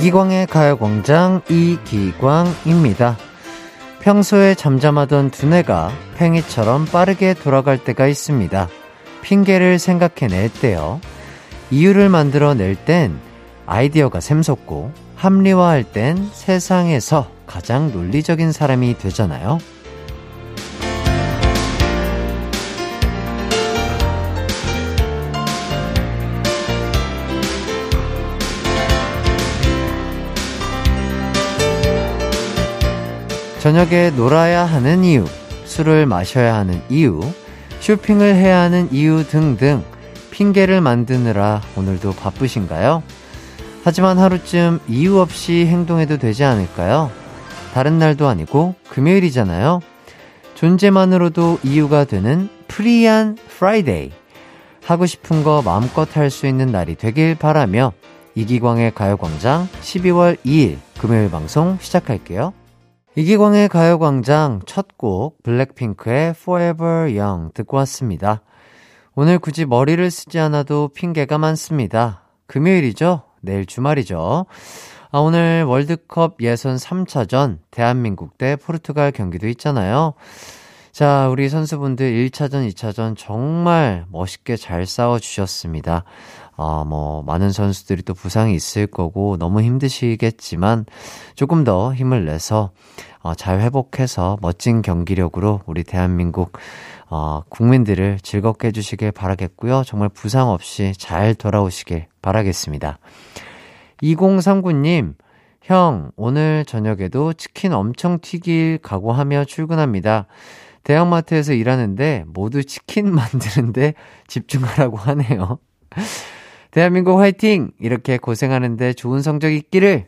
이기광의 가요광장 이기광입니다. 평소에 잠잠하던 두뇌가 팽이처럼 빠르게 돌아갈 때가 있습니다. 핑계를 생각해낼 때요. 이유를 만들어낼 땐 아이디어가 샘솟고 합리화할 땐 세상에서 가장 논리적인 사람이 되잖아요. 저녁에 놀아야 하는 이유, 술을 마셔야 하는 이유, 쇼핑을 해야 하는 이유 등등 핑계를 만드느라 오늘도 바쁘신가요? 하지만 하루쯤 이유 없이 행동해도 되지 않을까요? 다른 날도 아니고 금요일이잖아요. 존재만으로도 이유가 되는 free한 Friday. 하고 싶은 거 마음껏 할 수 있는 날이 되길 바라며 이기광의 가요광장 12월 2일 금요일 방송 시작할게요. 이기광의 가요광장 첫 곡 블랙핑크의 Forever Young 듣고 왔습니다. 오늘 굳이 머리를 쓰지 않아도 핑계가 많습니다. 금요일이죠? 내일 주말이죠? 아, 오늘 월드컵 예선 3차전 대한민국 대 포르투갈 경기도 있잖아요. 자, 우리 선수분들 1차전, 2차전 정말 멋있게 잘 싸워주셨습니다. 어, 뭐, 많은 선수들이 또 부상이 있을 거고 너무 힘드시겠지만 조금 더 힘을 내서 어, 잘 회복해서 멋진 경기력으로 우리 대한민국 어, 국민들을 즐겁게 해주시길 바라겠고요. 정말 부상 없이 잘 돌아오시길 바라겠습니다. 2039님, 형, 오늘 저녁에도 치킨 엄청 튀길 각오하며 출근합니다. 대형마트에서 일하는데 모두 치킨 만드는데 집중하라고 하네요. 대한민국 화이팅! 이렇게 고생하는데 좋은 성적 있기를!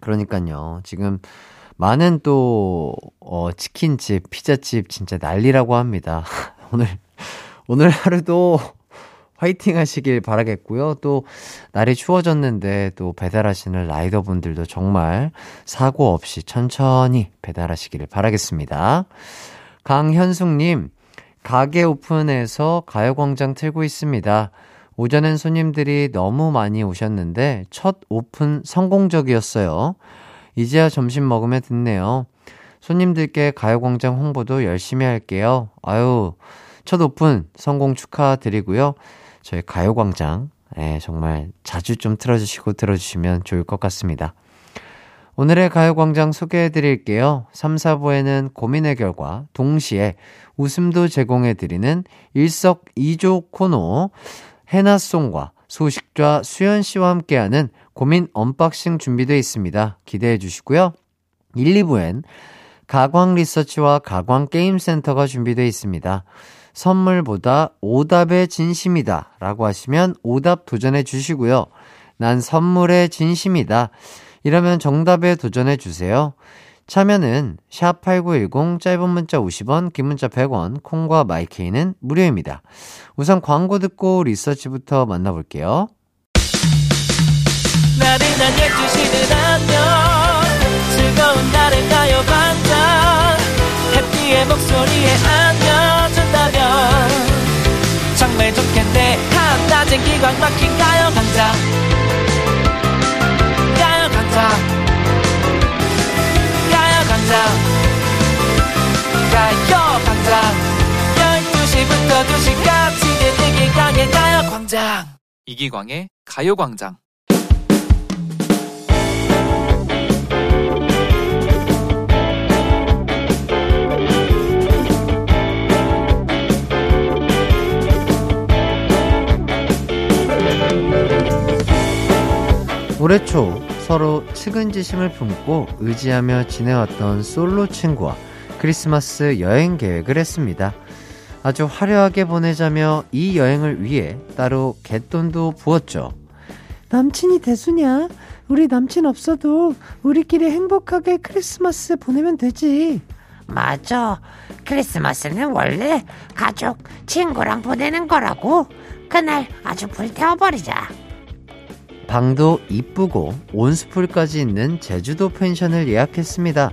그러니까요. 지금 많은 또, 어, 치킨집, 피자집 진짜 난리라고 합니다. 오늘, 오늘 하루도 화이팅 하시길 바라겠고요. 또, 날이 추워졌는데 또 배달하시는 라이더분들도 정말 사고 없이 천천히 배달하시기를 바라겠습니다. 강현숙님, 가게 오픈해서 가요광장 틀고 있습니다. 오전엔 손님들이 너무 많이 오셨는데 첫 오픈 성공적이었어요. 이제야 점심 먹으며 듣네요. 손님들께 가요광장 홍보도 열심히 할게요. 아유, 첫 오픈 성공 축하드리고요. 저희 가요광장, 예, 정말 자주 좀 틀어주시고 들어주시면 좋을 것 같습니다. 오늘의 가요광장 소개해 드릴게요. 3, 4부에는 고민 해결과 동시에 웃음도 제공해 드리는 일석이조 코너 해나송과 소식좌 수연 씨와 함께하는 고민 unboxing 준비되어 있습니다. 기대해 주시고요. 1, 2부엔 가광 리서치와 가광 게임센터가 준비되어 있습니다. 선물보다 오답에 진심이다 라고 하시면 오답 도전해 주시고요. 난 선물에 진심이다. 이러면 정답에 도전해 주세요. 참여는 샵8910 짧은 문자 50원, 긴 문자 100원, 콩과 마이케이는 무료입니다. 우선 광고 듣고 리서치부터 만나볼게요. 나른한 12시는 안녕. 즐거운 날을 가요 반짝. 해피의 목소리에 안겨준다면. 정말 좋겠네. 한낮엔 기광 막힌 가요 강장 강장 가요 강장 12시부터 2시까지 이기광의 가요 광장. 이기광의 가요광장 올해 초 서로 측은지심을 품고 의지하며 지내왔던 솔로 친구와 크리스마스 여행 계획을 했습니다. 아주 화려하게 보내자며 이 여행을 위해 따로 갯돈도 부었죠. 남친이 대수냐? 우리 남친 없어도 우리끼리 행복하게 크리스마스 보내면 되지. 맞아. 크리스마스는 원래 가족, 친구랑 보내는 거라고. 그날 아주 불태워버리자. 방도 이쁘고 온수풀까지 있는 제주도 펜션을 예약했습니다.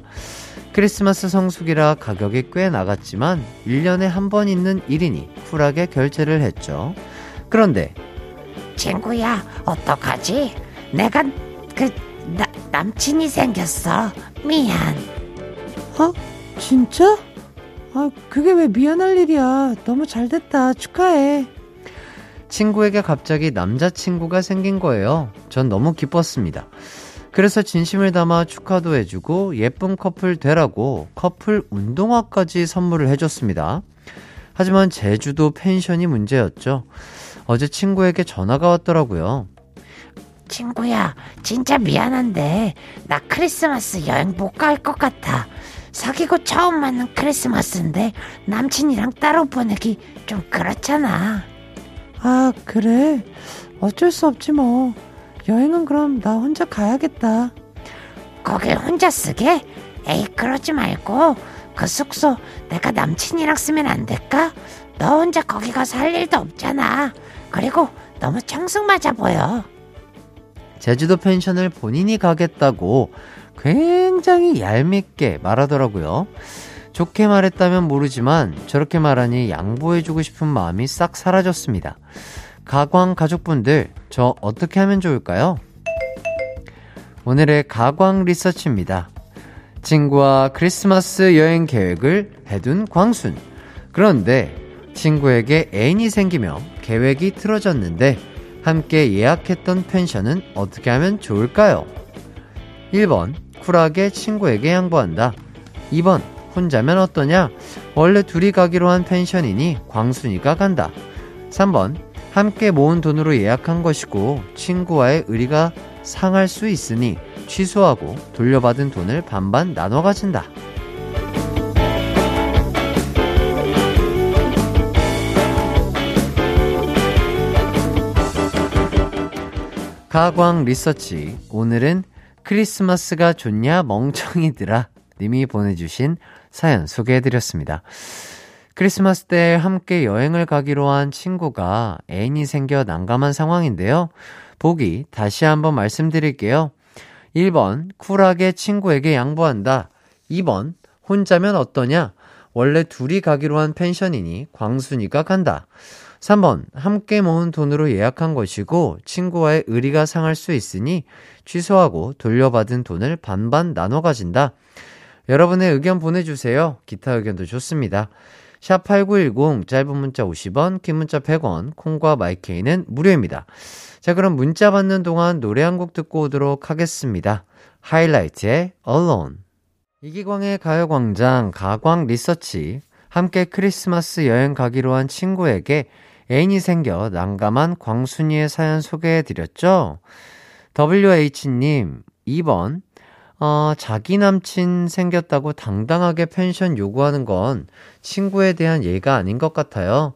크리스마스 성수기라 가격이 꽤 나갔지만 1년에 한 번 있는 일이니 쿨하게 결제를 했죠. 그런데 친구야 어떡하지? 내가 그 남친이 생겼어. 미안. 어? 진짜? 아, 그게 왜 미안할 일이야. 너무 잘 됐다. 축하해. 친구에게 갑자기 남자친구가 생긴 거예요. 전 너무 기뻤습니다. 그래서 진심을 담아 축하도 해주고 예쁜 커플 되라고 커플 운동화까지 선물을 해줬습니다. 하지만 제주도 펜션이 문제였죠. 어제 친구에게 전화가 왔더라고요. 친구야, 진짜 미안한데, 나 크리스마스 여행 못 갈 것 같아. 사귀고 처음 맞는 크리스마스인데, 남친이랑 따로 보내기 좀 그렇잖아. 아, 그래. 어쩔 수 없지 뭐. 여행은 그럼 나 혼자 가야겠다. 거길 혼자 쓰게? 에이, 그러지 말고, 그 숙소 내가 남친이랑 쓰면 안 될까? 너 혼자 거기 가서 할 일도 없잖아. 그리고 너무 청승맞아 보여. 제주도 펜션을 본인이 가겠다고 굉장히 얄밉게 말하더라고요. 좋게 말했다면 모르지만 저렇게 말하니 양보해주고 싶은 마음이 싹 사라졌습니다. 가광 가족분들, 저 어떻게 하면 좋을까요? 오늘의 가광 리서치입니다. 친구와 크리스마스 여행 계획을 해둔 광순. 그런데 친구에게 애인이 생기며 계획이 틀어졌는데 함께 예약했던 펜션은 어떻게 하면 좋을까요? 1번, 쿨하게 친구에게 양보한다. 2번, 혼자면 어떠냐? 원래 둘이 가기로 한 펜션이니 광순이가 간다. 3번, 함께 모은 돈으로 예약한 것이고 친구와의 의리가 상할 수 있으니 취소하고 돌려받은 돈을 반반 나눠 가진다. 가광 리서치. 오늘은 크리스마스가 좋냐 멍청이들아 님이 보내주신 사연 소개해드렸습니다. 크리스마스 때 함께 여행을 가기로 한 친구가 애인이 생겨 난감한 상황인데요. 보기 다시 한번 말씀드릴게요. 1번, 쿨하게 친구에게 양보한다. 2번, 혼자면 어떠냐? 원래 둘이 가기로 한 펜션이니 광순이가 간다. 3번, 함께 모은 돈으로 예약한 것이고 친구와의 의리가 상할 수 있으니 취소하고 돌려받은 돈을 반반 나눠 가진다. 여러분의 의견 보내주세요. 기타 의견도 좋습니다. 샵 8910, 짧은 문자 50원, 긴 문자 100원, 콩과 마이케이는 무료입니다. 자, 그럼 문자 받는 동안 노래 한 곡 듣고 오도록 하겠습니다. 하이라이트의 Alone. 이기광의 가요광장 가광 리서치. 함께 크리스마스 여행 가기로 한 친구에게 애인이 생겨 난감한 광순이의 사연 소개해드렸죠? WH님, 2번. 어, 자기 남친 생겼다고 당당하게 펜션 요구하는 건 친구에 대한 예가 아닌 것 같아요.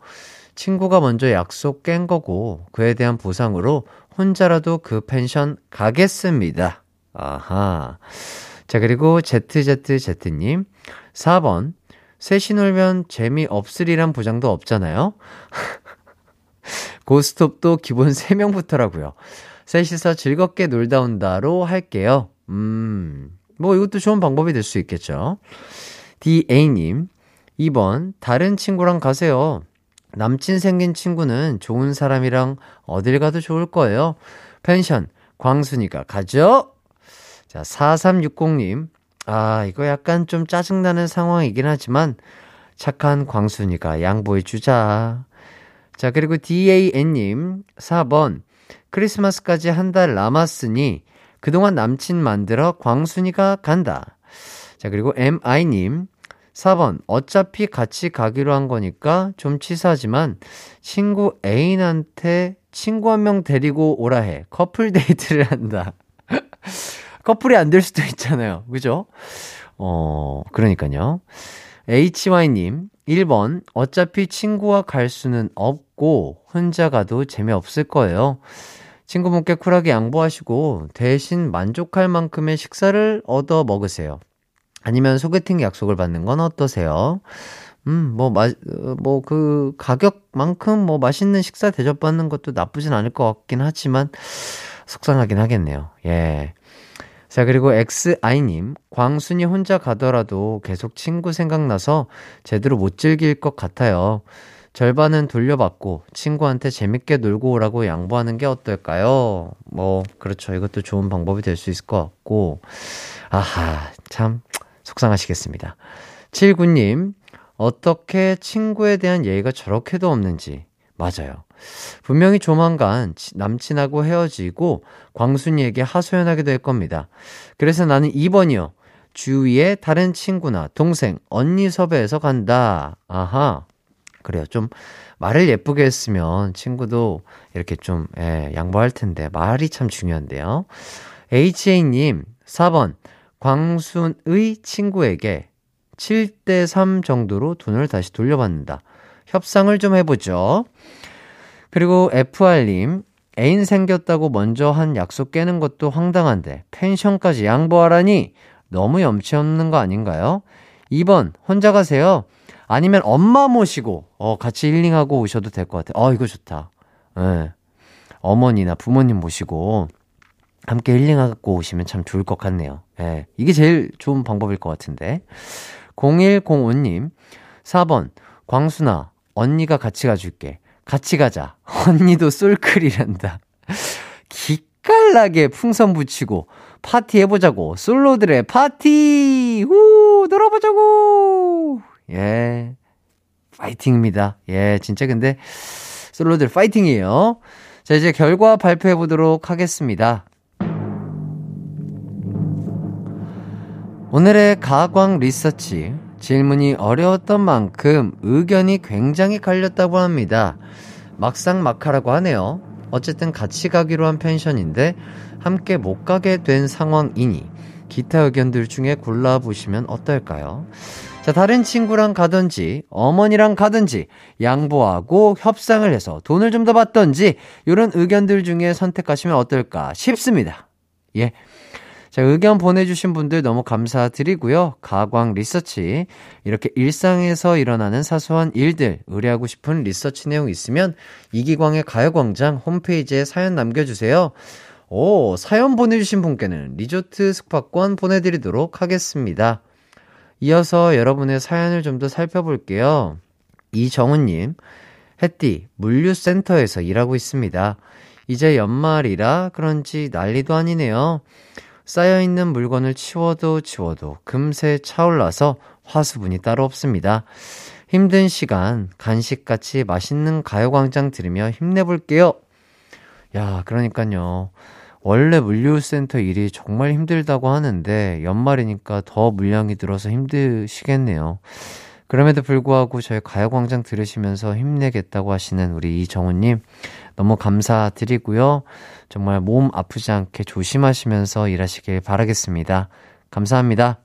친구가 먼저 약속 깬 거고 그에 대한 보상으로 혼자라도 그 펜션 가겠습니다. 아하. 자, 그리고 ZZZ님. 4번. 셋이 놀면 재미없으리란 보장도 없잖아요. 고스톱도 기본 3명부터라고요. 셋이서 즐겁게 놀다 온다로 할게요. 음, 뭐 이것도 좋은 방법이 될 수 있겠죠. DA님, 2번, 다른 친구랑 가세요. 남친 생긴 친구는 좋은 사람이랑 어딜 가도 좋을 거예요. 펜션, 광순이가 가죠? 자, 4360님. 아, 이거 약간 좀 짜증나는 상황이긴 하지만 착한 광순이가 양보해주자. 자, 그리고 DAN님. 4번. 크리스마스까지 한 달 남았으니 그동안 남친 만들어 광순이가 간다. 자, 그리고 MI님. 4번. 어차피 같이 가기로 한 거니까 좀 치사하지만 친구 애인한테 친구 한 명 데리고 오라 해. 커플 데이트를 한다. 커플이 안 될 수도 있잖아요. 그죠? 어, 그러니까요. HY님, 1번. 어차피 친구와 갈 수는 없고, 혼자 가도 재미없을 거예요. 친구분께 쿨하게 양보하시고, 대신 만족할 만큼의 식사를 얻어 먹으세요. 아니면 소개팅 약속을 받는 건 어떠세요? 음, 뭐, 마, 뭐, 그, 가격만큼 뭐, 맛있는 식사 대접받는 것도 나쁘진 않을 것 같긴 하지만, 속상하긴 하겠네요. 예. 자, 그리고 XI님, 광순이 혼자 가더라도 계속 친구 생각나서 제대로 못 즐길 것 같아요. 절반은 돌려받고 친구한테 재밌게 놀고 오라고 양보하는 게 어떨까요? 뭐, 그렇죠. 이것도 좋은 방법이 될 수 있을 것 같고. 아하, 참, 속상하시겠습니다. 79님, 어떻게 친구에 대한 예의가 저렇게도 없는지. 맞아요. 분명히 조만간 남친하고 헤어지고 광순이에게 하소연하게 될 겁니다. 그래서 나는 2번이요. 주위에 다른 친구나 동생, 언니 섭외해서 간다. 아하. 그래요. 좀 말을 예쁘게 했으면 친구도 이렇게 좀, 예, 양보할 텐데. 말이 참 중요한데요. HA님, 4번. 광순의 친구에게 7대3 정도로 돈을 다시 돌려받는다. 협상을 좀 해보죠. 그리고 FR님, 애인 생겼다고 먼저 한 약속 깨는 것도 황당한데, 펜션까지 양보하라니 너무 염치 없는 거 아닌가요? 2번, 혼자 가세요. 아니면 엄마 모시고, 어, 같이 힐링하고 오셔도 될 것 같아요. 어, 이거 좋다. 예. 네. 어머니나 부모님 모시고, 함께 힐링하고 오시면 참 좋을 것 같네요. 예. 네. 이게 제일 좋은 방법일 것 같은데. 0105님, 4번, 광순아, 언니가 같이 가줄게. 같이 가자. 언니도 솔클이란다. 기깔나게 풍선 붙이고 파티 해보자고. 솔로들의 파티! 우! 놀아보자고! 예. 파이팅입니다. 예, 진짜 근데 솔로들 파이팅이에요. 자, 이제 결과 발표해 보도록 하겠습니다. 오늘의 가광 리서치. 질문이 어려웠던 만큼 의견이 굉장히 갈렸다고 합니다. 막상 막하라고 하네요. 어쨌든 같이 가기로 한 펜션인데 함께 못 가게 된 상황이니 기타 의견들 중에 골라보시면 어떨까요? 자, 다른 친구랑 가든지, 어머니랑 가든지, 양보하고 협상을 해서 돈을 좀 더 받던지, 이런 의견들 중에 선택하시면 어떨까 싶습니다. 예. 자, 의견 보내주신 분들 너무 감사드리고요. 가광 리서치. 이렇게 일상에서 일어나는 사소한 일들, 의뢰하고 싶은 리서치 내용 있으면 이기광의 가요광장 홈페이지에 사연 남겨주세요. 오, 사연 보내주신 분께는 리조트 숙박권 보내드리도록 하겠습니다. 이어서 여러분의 사연을 좀 더 살펴볼게요. 이정훈님, 햇띠, 물류센터에서 일하고 있습니다. 이제 연말이라 그런지 난리도 아니네요. 쌓여있는 물건을 치워도 치워도 금세 차올라서 화수분이 따로 없습니다. 힘든 시간 간식같이 맛있는 가요광장 들으며 힘내볼게요. 야, 그러니까요. 원래 물류센터 일이 정말 힘들다고 하는데 연말이니까 더 물량이 들어서 힘드시겠네요. 그럼에도 불구하고 저희 가요광장 들으시면서 힘내겠다고 하시는 우리 이정우님 너무 감사드리고요. 정말 몸 아프지 않게 조심하시면서 일하시길 바라겠습니다. 감사합니다.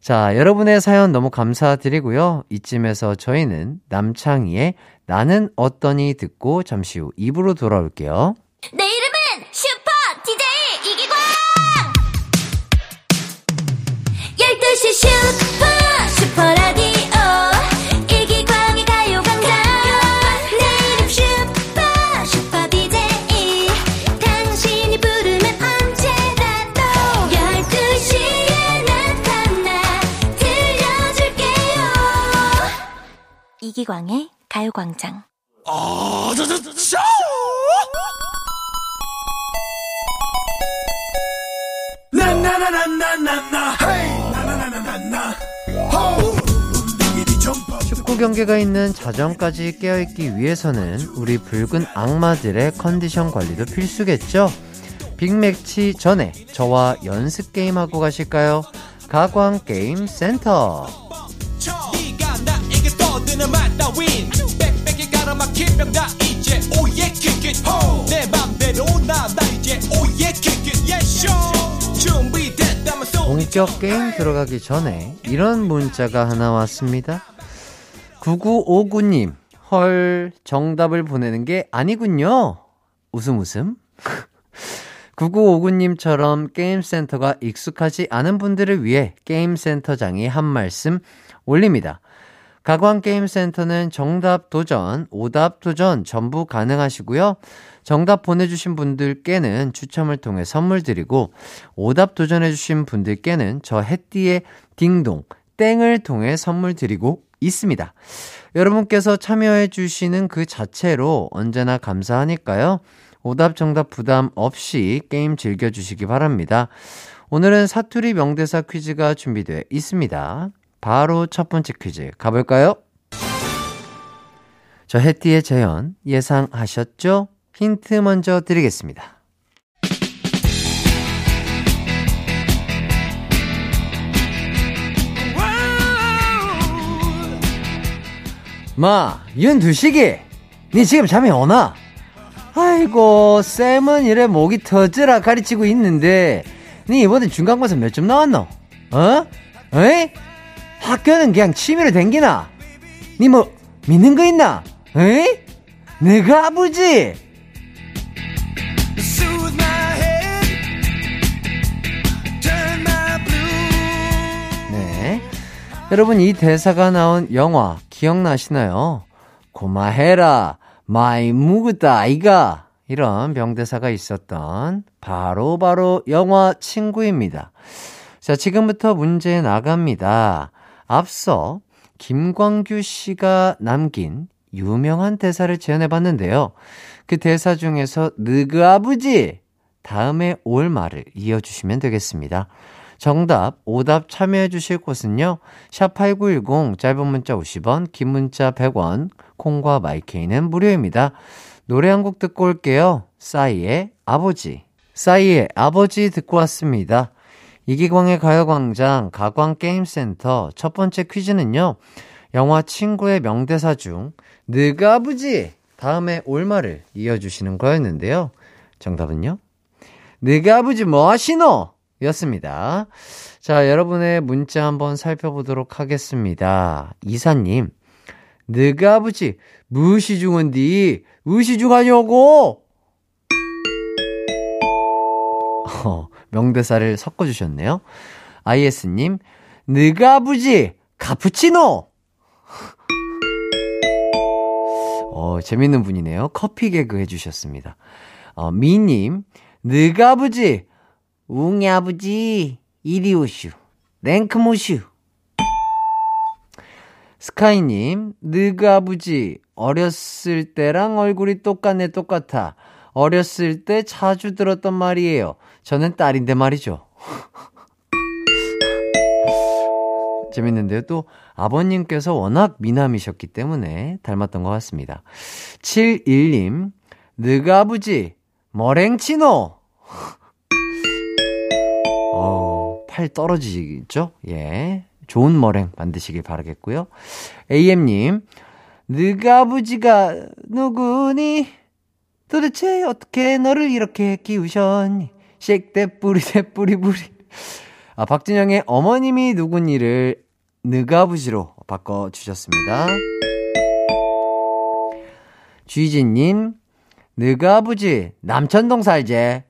자, 여러분의 사연 너무 감사드리고요. 이쯤에서 저희는 남창희의 나는 어떠니 듣고 잠시 후 입으로 돌아올게요. 내 이기광의 가요광장. 내 이름 슈퍼 슈퍼 DJ 당신이 부르면 언제라도 12시에 나타나 들려줄게요. 이 축구 경기가 있는 자정까지 깨어있기 위해서는 우리 붉은 악마들의 컨디션 관리도 필수겠죠? 빅매치 전에 저와 연습 게임하고 가실까요? 가광 게임 센터. 본격 게임 들어가기 전에 이런 문자가 하나 왔습니다. 9959님, 헐, 정답을 보내는 게 아니군요. 웃음 웃음. 9959님처럼 게임센터가 익숙하지 않은 분들을 위해 게임센터장이 한 말씀 올립니다. 가광게임센터는 정답 도전, 오답 도전 전부 가능하시고요. 정답 보내주신 분들께는 추첨을 통해 선물 드리고, 오답 도전해주신 분들께는 저 해띠의 딩동, 땡을 통해 선물 드리고 있습니다. 여러분께서 참여해 주시는 그 자체로 언제나 감사하니까요. 오답 정답 부담 없이 게임 즐겨주시기 바랍니다. 오늘은 사투리 명대사 퀴즈가 준비되어 있습니다. 바로 첫 번째 퀴즈 가볼까요? 저 해띠의 재현 예상하셨죠? 힌트 먼저 드리겠습니다. 마, 윤두식이, 니 지금 잠이 오나? 아이고, 쌤은 이래 목이 터져라 가르치고 있는데, 니 이번에 중간고사 몇 점 나왔노? 어? 에이? 학교는 그냥 취미로 댕기나? 니 뭐, 믿는 거 있나? 에이? 내가 아버지! 네. 여러분, 이 대사가 나온 영화 기억나시나요? 고마해라, 마이 묵었다, 아이가. 이런 명대사가 있었던 바로 바로 영화 친구입니다. 자, 지금부터 문제 나갑니다. 앞서 김광규 씨가 남긴 유명한 대사를 재현해 봤는데요. 그 대사 중에서 느그 아버지 다음에 올 말을 이어주시면 되겠습니다. 정답, 오답 참여해 주실 곳은요. 샵8910 짧은 문자 50원, 긴 문자 100원, 콩과 마이케이는 무료입니다. 노래 한 곡 듣고 올게요. 싸이의 아버지. 싸이의 아버지 듣고 왔습니다. 이기광의 가요광장 가광게임센터 첫 번째 퀴즈는요. 영화 친구의 명대사 중 느가 아버지 다음에 올말을 이어주시는 거였는데요. 정답은요. 느가 아버지 뭐 하시노? 였습니다. 자, 여러분의 문자 한번 살펴보도록 하겠습니다. 이사님, 느가 아버지 무시 중은디 무시 중하냐고? 어, 명대사를 섞어주셨네요. IS님, 느가 아버지 카푸치노! 어, 재밌는 분이네요. 커피 개그 해주셨습니다. 어, 미님, 느가 아버지, 웅이 아버지, 이리 오슈, 랭크 모슈. 스카이님, 느그 아버지, 어렸을 때랑 얼굴이 똑같네, 똑같아. 어렸을 때 자주 들었던 말이에요. 저는 딸인데 말이죠. 재밌는데요. 또 아버님께서 워낙 미남이셨기 때문에 닮았던 것 같습니다. 71님, 느그 아버지, 머랭치노! 어, 팔 떨어지죠? 예. 좋은 머랭 만드시길 바라겠고요. AM님, 느그 아버지가 누구니? 도대체 어떻게 너를 이렇게 키우셨니? 쉑대 뿌리 대 뿌리 뿌리. 아, 박진영의 어머님이 누구니를 느가부지로 바꿔주셨습니다. 쥐진님, 느가부지, 남천동 살제.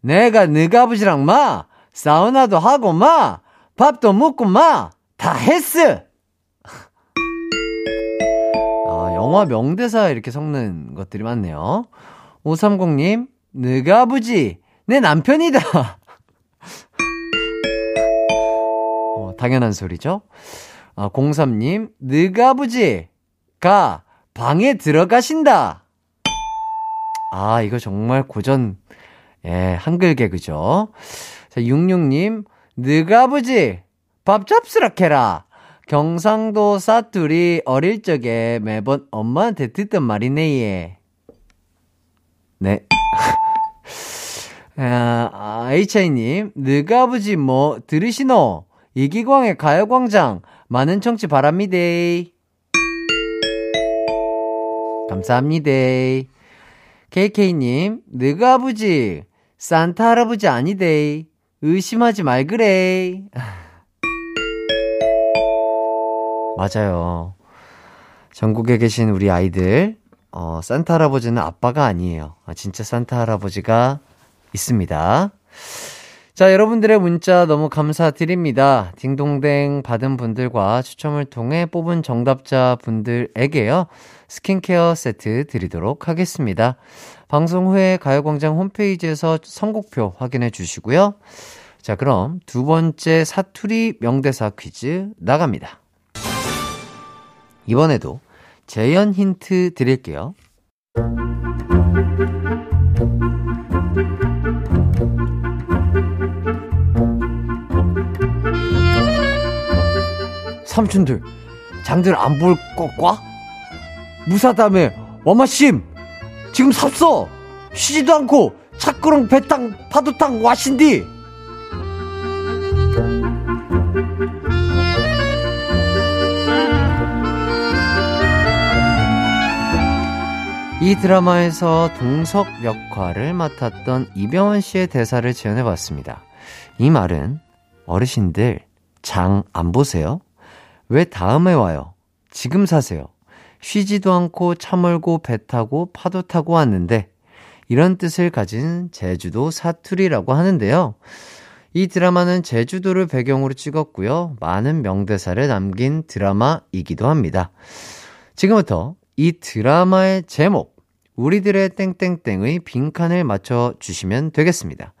내가 느가부지랑 마, 사우나도 하고 마, 밥도 먹고 마, 다 했어! 아, 영화 명대사 이렇게 섞는 것들이 많네요. 530님, 느가부지, 내 남편이다! 어, 당연한 소리죠. 아, 03님, 느가부지가 방에 들어가신다. 아, 이거 정말 고전, 예, 한글 개그죠. 자, 66님, 느가부지, 밥 잡수락해라. 경상도 사투리 어릴 적에 매번 엄마한테 듣던 말이네, 예. 네. 아, HI님, 느가부지 뭐, 들으시노? 이기광의 가요광장, 많은 청취 바랍니다. 감사합니다. KK님, 느가부지, 산타 할아버지 아니데. 의심하지 말 그래. 맞아요. 전국에 계신 우리 아이들, 어, 산타 할아버지는 아빠가 아니에요. 아, 진짜 산타 할아버지가 있습니다. 자, 여러분들의 문자 너무 감사드립니다. 딩동댕 받은 분들과 추첨을 통해 뽑은 정답자 분들에게요. 스킨케어 세트 드리도록 하겠습니다. 방송 후에 가요광장 홈페이지에서 선곡표 확인해 주시고요. 자, 그럼 두 번째 사투리 명대사 퀴즈 나갑니다. 이번에도 재연 힌트 드릴게요. 삼촌들, 장들 안볼 거과? 무사다며, 어마심! 지금 삽서! 쉬지도 않고, 차꾸렁 배탕, 파도탕, 와신디! 이 드라마에서 동석 역할을 맡았던 이병헌 씨의 대사를 지원해봤습니다. 이 말은 어르신들 장 안 보세요? 왜 다음에 와요? 지금 사세요. 쉬지도 않고 차 몰고 배 타고 파도 타고 왔는데 이런 뜻을 가진 제주도 사투리라고 하는데요. 이 드라마는 제주도를 배경으로 찍었고요. 많은 명대사를 남긴 드라마이기도 합니다. 지금부터 이 드라마의 제목, 우리들의 땡땡땡의 빈칸을 맞춰주시면 되겠습니다.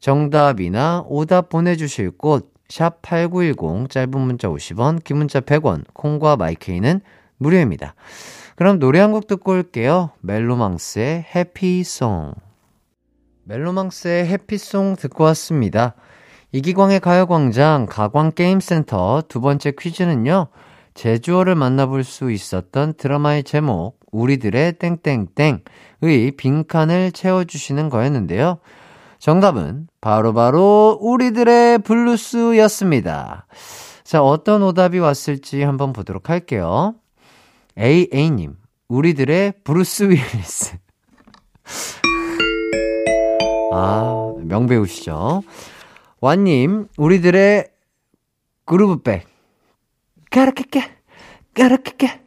정답이나 오답 보내주실 곳, 샵8910, 짧은 문자 50원, 긴 문자 100원, 콩과 마이케이는 무료입니다. 그럼 노래 한 곡 듣고 올게요. 멜로망스의 해피송. 멜로망스의 해피송 듣고 왔습니다. 이기광의 가요광장 가광게임센터 두 번째 퀴즈는요. 제주어를 만나볼 수 있었던 드라마의 제목 우리들의 땡땡땡의 빈칸을 채워주시는 거였는데요. 정답은 바로바로 바로 우리들의 블루스였습니다. 자, 어떤 오답이 왔을지 한번 보도록 할게요. AA님, 우리들의 브루스 윌리스. 아, 명배우시죠. 완님, 우리들의 그루브백. 까르케케, 까르케케.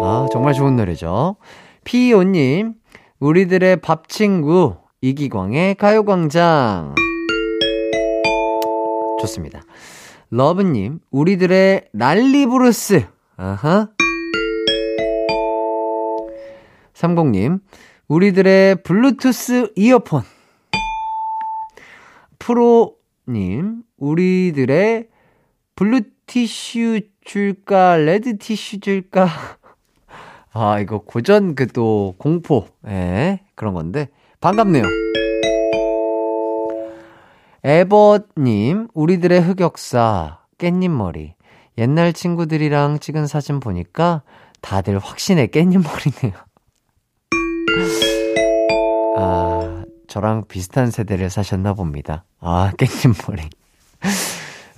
아, 정말 좋은 노래죠. 피오님, 우리들의 밥 친구, 이기광의 가요광장. 좋습니다. 러브님, 우리들의 난리브루스. 아하. 30님, 우리들의 블루투스 이어폰. 프로님, 우리들의 블루티슈 줄까, 레드티슈 줄까? 아, 이거 고전 그 또 공포, 예, 그런 건데, 반갑네요. 에버님, 우리들의 흑역사, 깻잎머리. 옛날 친구들이랑 찍은 사진 보니까 다들 확신에 깻잎머리네요. 아, 저랑 비슷한 세대를 사셨나 봅니다. 아, 깻잎머리.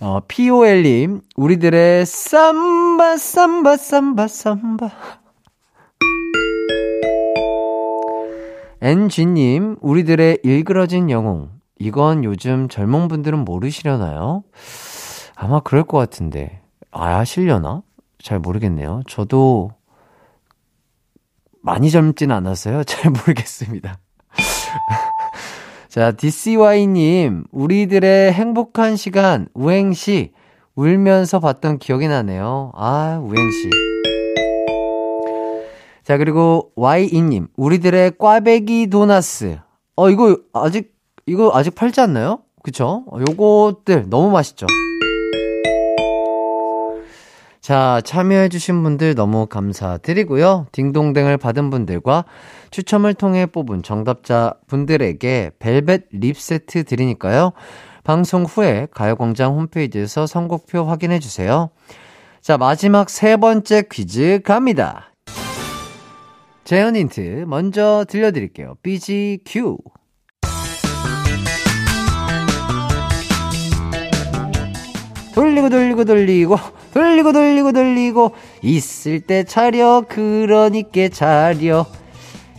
어, POL님, 우리들의 쌈바, 쌈바, 쌈바, 쌈바. NG님, 우리들의 일그러진 영웅. 이건 요즘 젊은 분들은 모르시려나요? 아마 그럴 것 같은데. 아, 아시려나? 잘 모르겠네요. 저도 많이 젊진 않았어요. 잘 모르겠습니다. 자, DCY님, 우리들의 행복한 시간, 우행시, 울면서 봤던 기억이 나네요. 아, 우행시. 자, 그리고 YE님, 우리들의 꽈배기 도나스. 어, 이거 아직, 이거 아직 팔지 않나요? 그쵸? 어, 요것들 너무 맛있죠? 자, 참여해주신 분들 너무 감사드리고요. 딩동댕을 받은 분들과 추첨을 통해 뽑은 정답자 분들에게 벨벳 립 세트 드리니까요. 방송 후에 가요광장 홈페이지에서 선곡표 확인해주세요. 자, 마지막 세 번째 퀴즈 갑니다. 재현 힌트 먼저 들려드릴게요. BGQ. 돌리고 돌리고 돌리고 돌리고 돌리고 돌리고 있을 때 차려 그러니까 차려.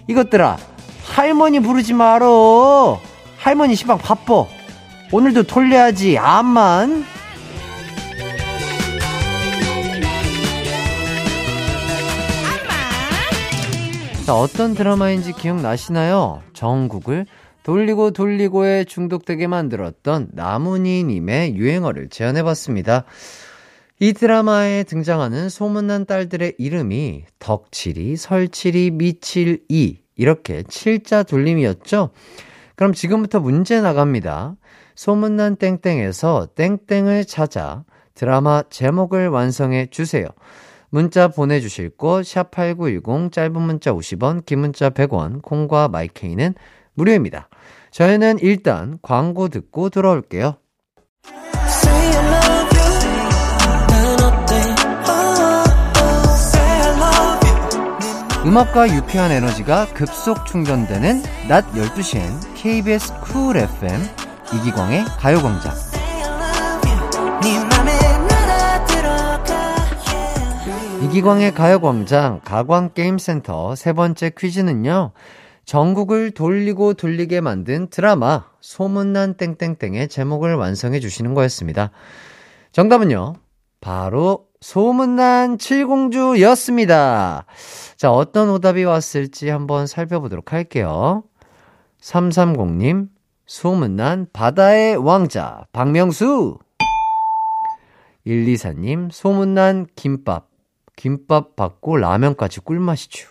이것들아 할머니 부르지 말어. 할머니 시방 바빠. 오늘도 돌려야지. 암만. 자 어떤 드라마인지 기억나시나요? 정국을 돌리고 돌리고에 중독되게 만들었던 나문희님의 유행어를 재현해봤습니다. 이 드라마에 등장하는 소문난 딸들의 이름이 덕칠이, 설칠이, 미칠이 이렇게 칠자 돌림이었죠. 그럼 지금부터 문제 나갑니다. 소문난 땡땡에서 땡땡을 찾아 드라마 제목을 완성해 주세요. 문자 보내주실 곳, 샵8910, 짧은 문자 50원, 긴 문자 100원, 콩과 마이케이는 무료입니다. 저희는 일단 광고 듣고 돌아올게요. 음악과 유쾌한 에너지가 급속 충전되는 낮 12시엔 KBS 쿨 FM 이기광의 가요광장. 이기광의 가요광장 가광게임센터 세 번째 퀴즈는요. 전국을 돌리고 돌리게 만든 드라마 소문난 땡땡땡의 제목을 완성해 주시는 거였습니다. 정답은요. 바로 소문난 칠공주였습니다. 자, 어떤 오답이 왔을지 한번 살펴보도록 할게요. 330님, 소문난 바다의 왕자, 박명수! 124님, 소문난 김밥. 김밥 받고 라면까지 꿀맛이죠.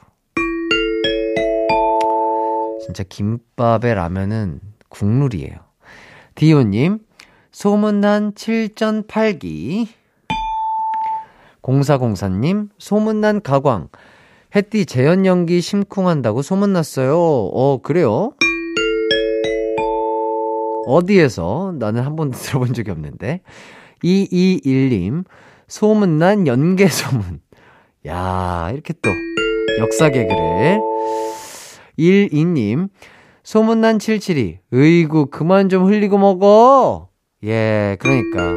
진짜 김밥에 라면은 국룰이에요. 디오님, 소문난 7전 8기. 0404님, 소문난 가광. 햇띠 재현 연기 심쿵한다고 소문났어요. 어, 그래요? 어디에서? 나는 한 번도 들어본 적이 없는데. 221님, 소문난 연계 소문. 야, 이렇게 또 역사 개그를. 12님, 소문난 772. 으이구, 그만 좀 흘리고 먹어. 예, 그러니까.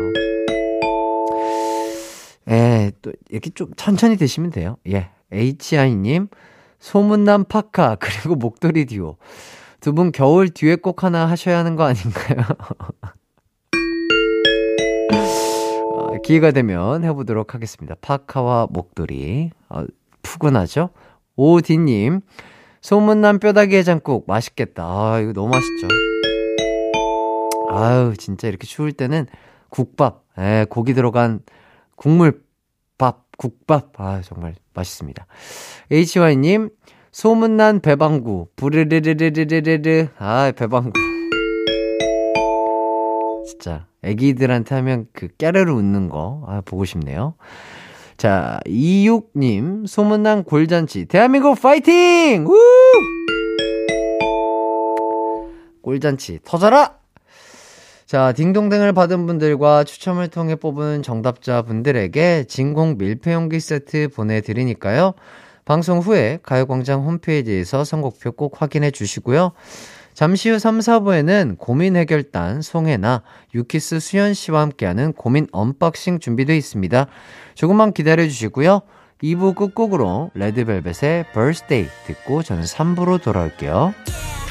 예, 또, 이렇게 좀 천천히 드시면 돼요. 예. HI님, 소문난 파카, 그리고 목도리 듀오. 두 분 겨울 뒤에 꼭 하나 하셔야 하는 거 아닌가요? 어, 기회가 되면 해보도록 하겠습니다. 파카와 목도리. 어, 푸근하죠? 오디님, 소문난 뼈다귀 해장국 맛있겠다. 아, 이거 너무 맛있죠. 아유, 진짜 이렇게 추울 때는 국밥, 예, 고기 들어간 국물밥, 국밥. 아, 정말 맛있습니다. HY님, 소문난 배방구, 부르르르르르르르. 아, 배방구. 진짜, 애기들한테 하면 그 깨르르 웃는 거, 아, 보고 싶네요. 자, 26님, 소문난 골잔치. 대한민국 파이팅! 우! 꿀잔치, 터져라! 자, 딩동댕을 받은 분들과 추첨을 통해 뽑은 정답자 분들에게 진공 밀폐용기 세트 보내드리니까요. 방송 후에 가요광장 홈페이지에서 선곡표 꼭 확인해 주시고요. 잠시 후 3, 4부에는 고민 해결단 송혜나 유키스 수현 씨와 함께하는 고민 언박싱 준비되어 있습니다. 조금만 기다려 주시고요. 2부 끝곡으로 레드벨벳의 birthday 듣고 저는 3부로 돌아올게요. One,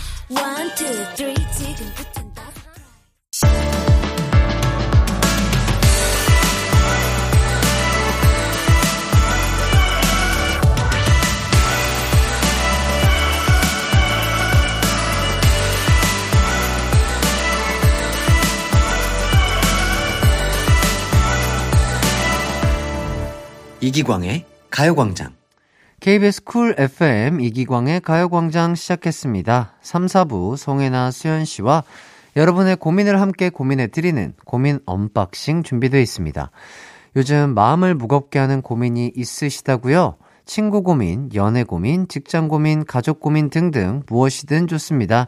이기광의 가요광장. KBS 쿨 FM 이기광의 가요광장 시작했습니다. 3, 4부 송해나 수현 씨와 여러분의 고민을 함께 고민해 드리는 고민 언박싱 준비되어 있습니다. 요즘 마음을 무겁게 하는 고민이 있으시다고요? 친구 고민, 연애 고민, 직장 고민, 가족 고민 등등 무엇이든 좋습니다.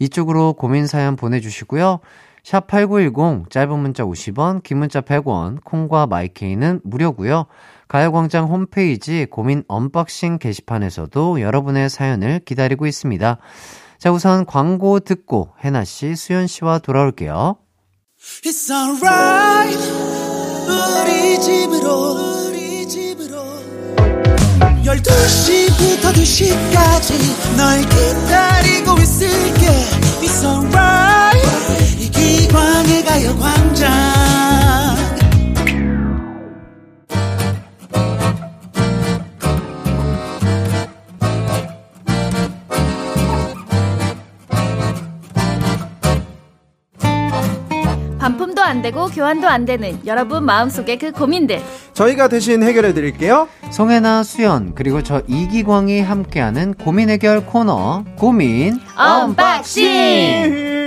이쪽으로 고민 사연 보내주시고요. 샵 8910, 짧은 문자 50원, 긴 문자 100원, 콩과 마이케이는 무료고요. 가요광장 홈페이지 고민 언박싱 게시판에서도 여러분의 사연을 기다리고 있습니다. 자, 우선 광고 듣고 돌아올게요. Alright. 우리 집으로 우리 집으로. 12시부터 2시까지 널 기다리고 있을게. 이기광의 가요광장 반품도 안 되고 교환도 안 되는 여러분 마음속의 그 고민들. 저희가 대신 해결해 드릴게요. 송해나, 수현, 그리고 저 이기광이 함께하는 고민 해결 코너, 고민 언박싱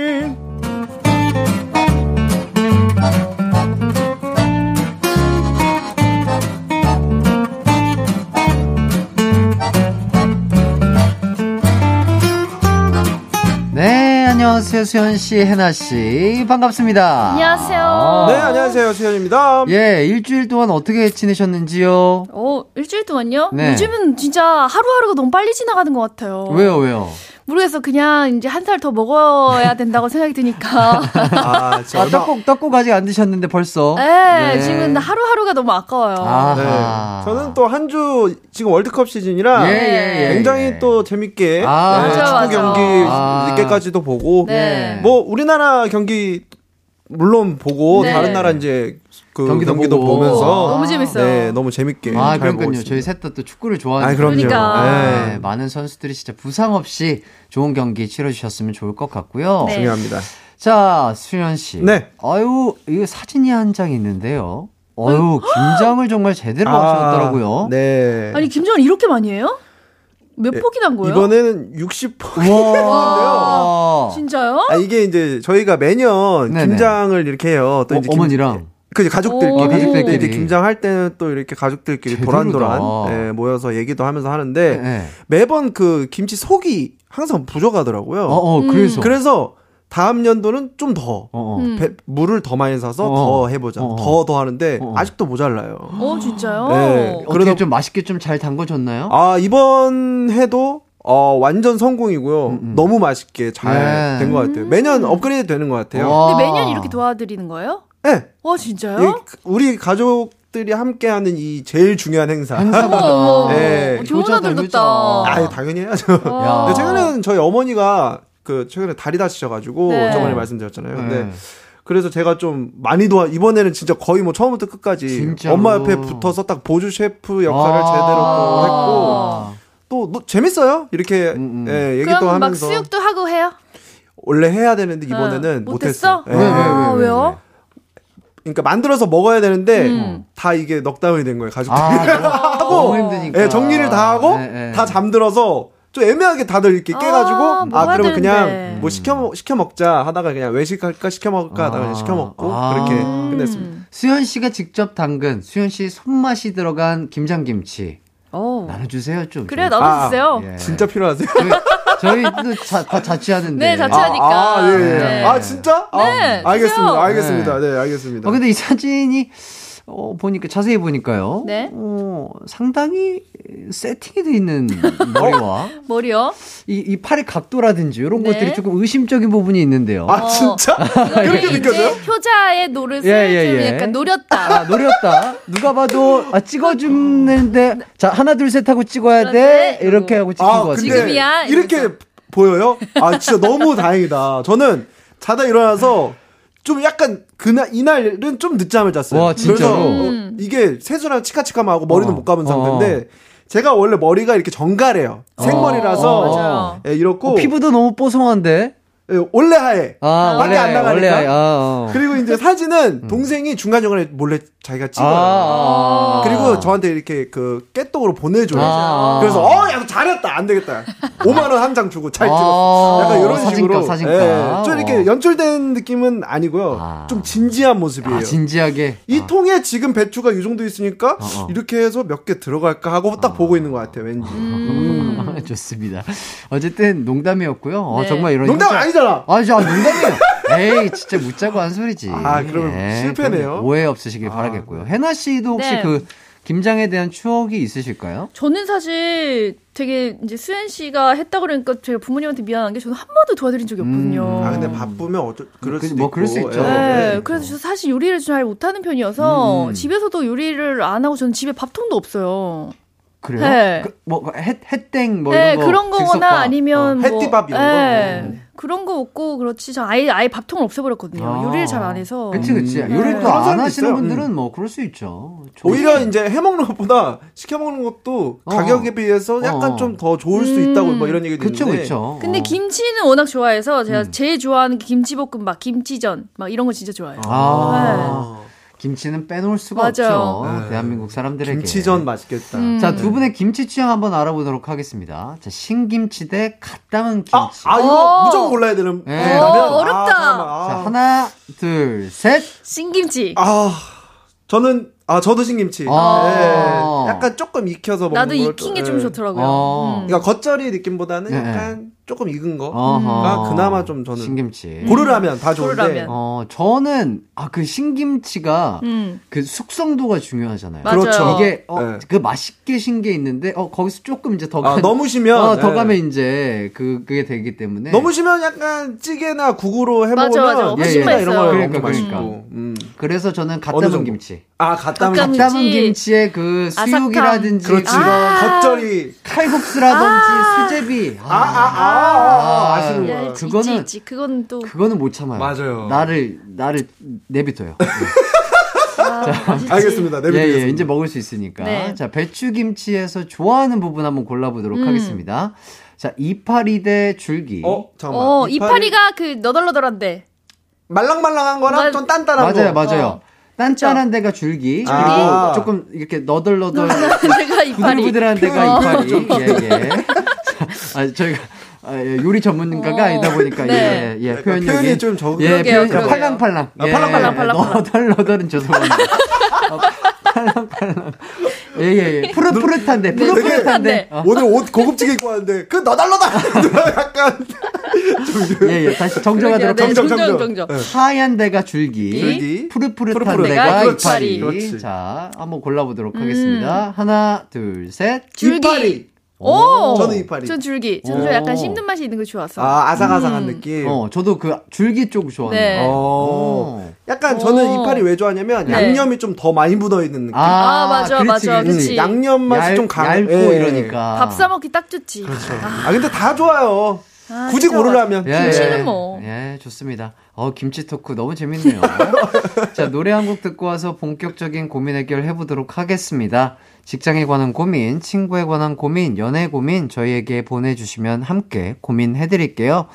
안녕하세요. 수현 씨, 혜나 씨. 반갑습니다. 안녕하세요. 네, 안녕하세요. 수현입니다. 예, 일주일 동안 어떻게 지내셨는지요? 어, 일주일 동안요? 네. 요즘은 진짜 하루하루가 너무 빨리 지나가는 것 같아요. 왜요, 왜요? 모르겠어. 그냥 이제 한 살 더 먹어야 된다고 생각이 드니까. 아, 진짜 아, 떡국, 떡국 아직 안 드셨는데 벌써? 네, 지금 하루하루가 너무 아까워요. 아하. 네. 저는 또 한 주 지금 월드컵 시즌이라 예, 예, 예. 굉장히 또 재밌게 아, 네, 맞아, 축구 맞아. 경기 아. 늦게까지도 보고 네. 뭐 우리나라 경기 물론 보고 네. 다른 나라 이제 그 경기도 경기도, 보고. 보면서 너무 재밌어요. 네, 너무 재밌게 아, 그러니까요. 저희 셋 다 또 축구를 좋아하는 아, 그럼요. 그러니까. 네, 많은 선수들이 진짜 부상 없이 좋은 경기 치러 주셨으면 좋을 것 같고요. 네. 중요합니다. 자, 수현 씨. 네. 아유, 이거 사진이 한 장 있는데요. 어유, 김장을 정말 제대로 하셨더라고요. 아, 네. 아니, 김정은 이렇게 많이 해요? 몇 폭이나 한 거예요? 이번에는 60%. 와. 진짜요? 아, 이게 이제 저희가 매년 네네. 김장을 이렇게 해요. 또 어, 이제 김- 어머니랑. 그 이제 가족들끼리, 가족들끼리. 이제 김장할 때는 또 이렇게 가족들끼리. 도란도란 예, 모여서 얘기도 하면서 하는데 네. 매번 그 김치 속이 항상 부족하더라고요. 어, 어, 그래서. 그래서 다음 연도는 좀더 어, 어. 음. 배- 물을 더 많이 사서 어. 더 해보자. 어. 더더 하는데 어. 아직도 모자라요. 어, 진짜요? 네. 어떻게 그러다- 좀 맛있게 좀 잘 담궈줬나요? 아 이번 해도 어 완전 성공이고요. 음, 음. 너무 맛있게 잘 네. 된것 같아요. 매년 업그레이드 되는 것 같아요. 매년 이렇게 도와드리는 거예요? 네. 어, 진짜요? 이- 우리 가족들이 함께하는 이 제일 중요한 행사. 어머. 네. 어, 좋은 효자다, 아들 효자. 같다. 아 당연히 해야죠. 야. 근데 최근에는 저희 어머니가 그 최근에 다리 다치셔가지고 네. 저번에 말씀드렸잖아요. 근데 네. 그래서 제가 좀 많이 도와 이번에는 진짜 거의 뭐 처음부터 끝까지 진짜로. 엄마 옆에 붙어서 딱 보조 셰프 역할을 아. 제대로 또 했고 아. 또 너- 재밌어요. 이렇게 음, 음. 예, 얘기도 그럼 막 하면서 수육도 하고 해요? 원래 해야 되는데 이번에는 어, 못했어. 못했어? 예. 왜, 왜, 아, 왜요? 그러니까 만들어서 먹어야 되는데 음. 다 이게 넉다운이 된 거예요 가족들. 아, 너무, 너무 힘드니까. 예, 정리를 다 하고 네, 네. 다 잠들어서 좀 애매하게 다들 이렇게 아, 깨가지고 아, 먹어야 그러면 그냥. 뭐 시켜 먹- 시켜 먹자 하다가 그냥 외식할까 시켜 먹을까 하다가 그냥 아. 시켜 먹고 아. 그렇게 음. 끝냈습니다. 수현 씨가 직접 담근 수현 씨 손맛이 들어간 김장김치 어. 나눠주세요 좀. 그래, 좀. 나눠주세요. 예. 진짜 필요하세요? 저희, 저희도 자, 다 자취하는데. 네, 자취하니까. 아, 아, 예, 예. 네. 아, 진짜? 아, 네, 알겠습니다. 알겠습니다. 네, 알겠습니다. 어, 근데 이 사진이, 어, 보니까, 자세히 보니까요. 네. 어, 상당히 세팅이 돼 있는 머리와 머리요? 이, 이 팔의 각도라든지 이런 네. 것들이 조금 의심적인 부분이 있는데요. 아, 진짜? 그렇게 이게 느껴져요? 효자의 노릇을 예, 예, 좀 예. 약간 노렸다. 아, 노렸다. 누가 봐도, 아, 찍어주는데, 자, 하나, 둘, 셋 하고 찍어야 돼. 그런데, 이렇게 하고 찍힌 아, 것 같아요. 지금이야? 이렇게. 보여요? 아, 진짜 너무 다행이다. 저는 자다 일어나서 좀 약간 그날 이날은 좀 늦잠을 잤어요. 와, 진짜로? 그래서 어, 음. 이게 세수랑 치카치카만 머리는 어. 못 감은 어. 상태인데 제가 원래 머리가 이렇게 정갈해요. 생머리라서 어, 맞아요. 예, 이렇고 어, 피부도 너무 뽀송한데? 예, 원래 하얘. 아, 밖에 원래, 안 나가니까. 원래, 아, 어. 그리고 이제 사진은 동생이 중간 중간에 몰래 자기가 찍어요. 아, 아. 그리고 저한테 이렇게 그 깨톡으로 보내줘요. 아. 그래서 어, 야, 너 잘했다. 안 되겠다. 5만 원 한 장 주고 잘 아. 찍었어. 약간 이런 사진값, 식으로. 사진값. 예, 좀 이렇게 연출된 느낌은 아니고요. 아. 좀 진지한 모습이에요. 아, 진지하게. 이 아. 통에 지금 배추가 이 정도 있으니까 어, 어. 이렇게 해서 몇 개 들어갈까 하고 딱 보고 있는 것 같아요. 왠지. 음. 좋습니다. 어쨌든 농담이었고요. 어, 네. 정말 이런 농담 효자- 아니잖아. 아, 저 농담이에요. 에이, 진짜 묻자고 한 소리지. 아, 그러면 실패네요. 그럼 오해 없으시길 바라겠고요. 해나 씨도 혹시 네. 그 김장에 대한 추억이 있으실까요? 저는 사실 되게 이제 수현 씨가 했다 그러니까 제가 부모님한테 미안한 게 저는 한 번도 도와드린 적이 없거든요. 아, 근데 바쁘면 어쩌, 그럴 그, 수도 뭐 있고. 그럴 수 있죠. 예. 네, 네. 그래서 저 사실 요리를 잘 못하는 편이어서 음. 집에서도 요리를 안 하고 저는 집에 밥통도 없어요. 그래요? 네. 그, 뭐, 햇, 햇땡, 뭐, 네, 이런 거. 그런 거거나 즉석밥. 아니면 어, 뭐, 햇띠밥 이런 네, 거? 음. 그런 거 먹고 그렇지 저 아예 아예 밥통을 없애버렸거든요. 아. 요리를 잘 안 해서. 그치, 그치. 음. 요리를 네. 안 하시는 있어요. 분들은 음. 뭐, 그럴 수 있죠. 오히려 이제 해먹는 것보다 시켜먹는 것도 어. 가격에 비해서 약간 어. 좀더 좋을 수 음. 있다고 뭐 이런 얘기도 그쵸, 있는데 그쵸. 근데 어. 김치는 워낙 좋아해서 제가 음. 제일 좋아하는 게 김치볶음밥, 김치전 막 이런 거 진짜 좋아해요. 아. 김치는 빼놓을 수가 맞아요. 없죠. 네. 대한민국 사람들에게. 김치전 맛있겠다. 음. 자, 두 분의 김치 취향 한번 알아보도록 하겠습니다. 자, 신김치 대 갓 담은 김치. 아, 아 이거 어. 무조건 골라야 되는 네. 거라면? 어, 어렵다. 아. 아. 자, 하나, 둘, 셋. 신김치. 아, 저는 아 저도 신김치. 아. 예, 약간 조금 익혀서 먹는 나도 걸 익힌 또, 게좀 예. 좋더라고요. 어. 음. 그러니까 겉절이 느낌보다는 네. 약간 조금 익은 거가 어허. 그나마 좀 저는 신김치. 고르라면 다 좋은데 고르라면. 어, 저는, 아, 그 신김치가 음. 그 숙성도가 중요하잖아요. 맞아요. 그렇죠. 이게, 어, 네. 그 맛있게 신 게 있는데, 어, 거기서 조금 이제 더 아, 가- 너무 시면 어, 더 예. 가면 이제, 그, 그게 되기 때문에. 너무 시면 약간 찌개나 국으로 해 먹으면 맞아. 훨씬 찌개나 이런 거. 그러니까 그러니까, 맛있고. 그러니까. 음. 그래서 저는 갓 담은 정도? 김치. 아, 갓 담은 갓 담은 갓 담은 김치. 김치의 그 아삭 함. 수육이라든지 그렇지. 이런 겉절이 칼국수라든지 수제비. 아, 아, 아, 아, 아, 거야. 있지, 그거는- 있지, 있지. 그건 또 그거는 못 참아요. 맞아요. 나를 나를 내비둬요. 아, 맛있지. 알겠습니다. 예, 내비두겠습니다. 예, 이제 먹을 수 있으니까. 네. 자, 배추김치에서 좋아하는 부분 한번 골라보도록 음. 하겠습니다. 자, 이파리 대 줄기. 어, 잠깐만. 어, 이파리 가 그 너덜너덜한데. 말랑말랑한 거랑 맞- 좀 단단한 맞아요, 거. 맞아요. 어. 단짠한 데가 줄기, 그리고 아. 조금 이렇게 너덜너덜. 부들부들한 데가 어. 이파리. 예, 예. 자, 아, 저희가 아, 예, 요리 전문가가 어. 아니다 보니까 네. 예, 예, 약간 표현력이 표현이 좀 적은 예, 그러게요, 표현 그러게요. 팔랑팔랑. 아, 예, 팔랑팔랑, 팔랑팔랑. 너덜너덜은 죄송합니다. 어, 팔랑팔랑. 예, 예, 예. 푸릇푸릇한데, 네, 푸릇푸릇한데. 푸릇한데. 어. 오늘 옷 고급지게 입고 왔는데 그 너달너달 약간 예, 예. 다시 정정하도록 네, 정정, 하겠습니다. 정정, 정정. 정정. 네. 하얀 데가 줄기, 줄기, 푸릇푸릇한 푸릇푸릇. 데가 이파리. 그렇지. 자, 한번 골라보도록 하겠습니다. 하나, 둘, 셋. 줄기. 이파리. 오! 저는 이파리. 전 줄기. 저는 좀 오. 약간 씹는 맛이 있는 거 좋았어. 아 아삭아삭한 음. 느낌. 어, 저도 그 줄기 쪽 좋아해요. 네. 어. 오. 약간 저는 오. 이파리 왜 좋아하냐면 네. 양념이 좀 더 많이 묻어 있는 느낌. 아, 맞아, 맞아. 음, 그치. 양념 맛이 얇, 좀 강. 얇고 예. 이러니까. 밥 사 먹기 딱 좋지. 그렇죠. 아 근데 다 좋아요. 아, 굳이 고르라면. 예, 김치는 예. 뭐. 예, 좋습니다. 어, 김치 토크 너무 재밌네요. 자, 노래 한 곡 듣고 와서 본격적인 고민 해결 해보도록 하겠습니다. 직장에 관한 고민, 친구에 관한 고민, 연애 고민 저희에게 보내주시면 함께 고민해드릴게요.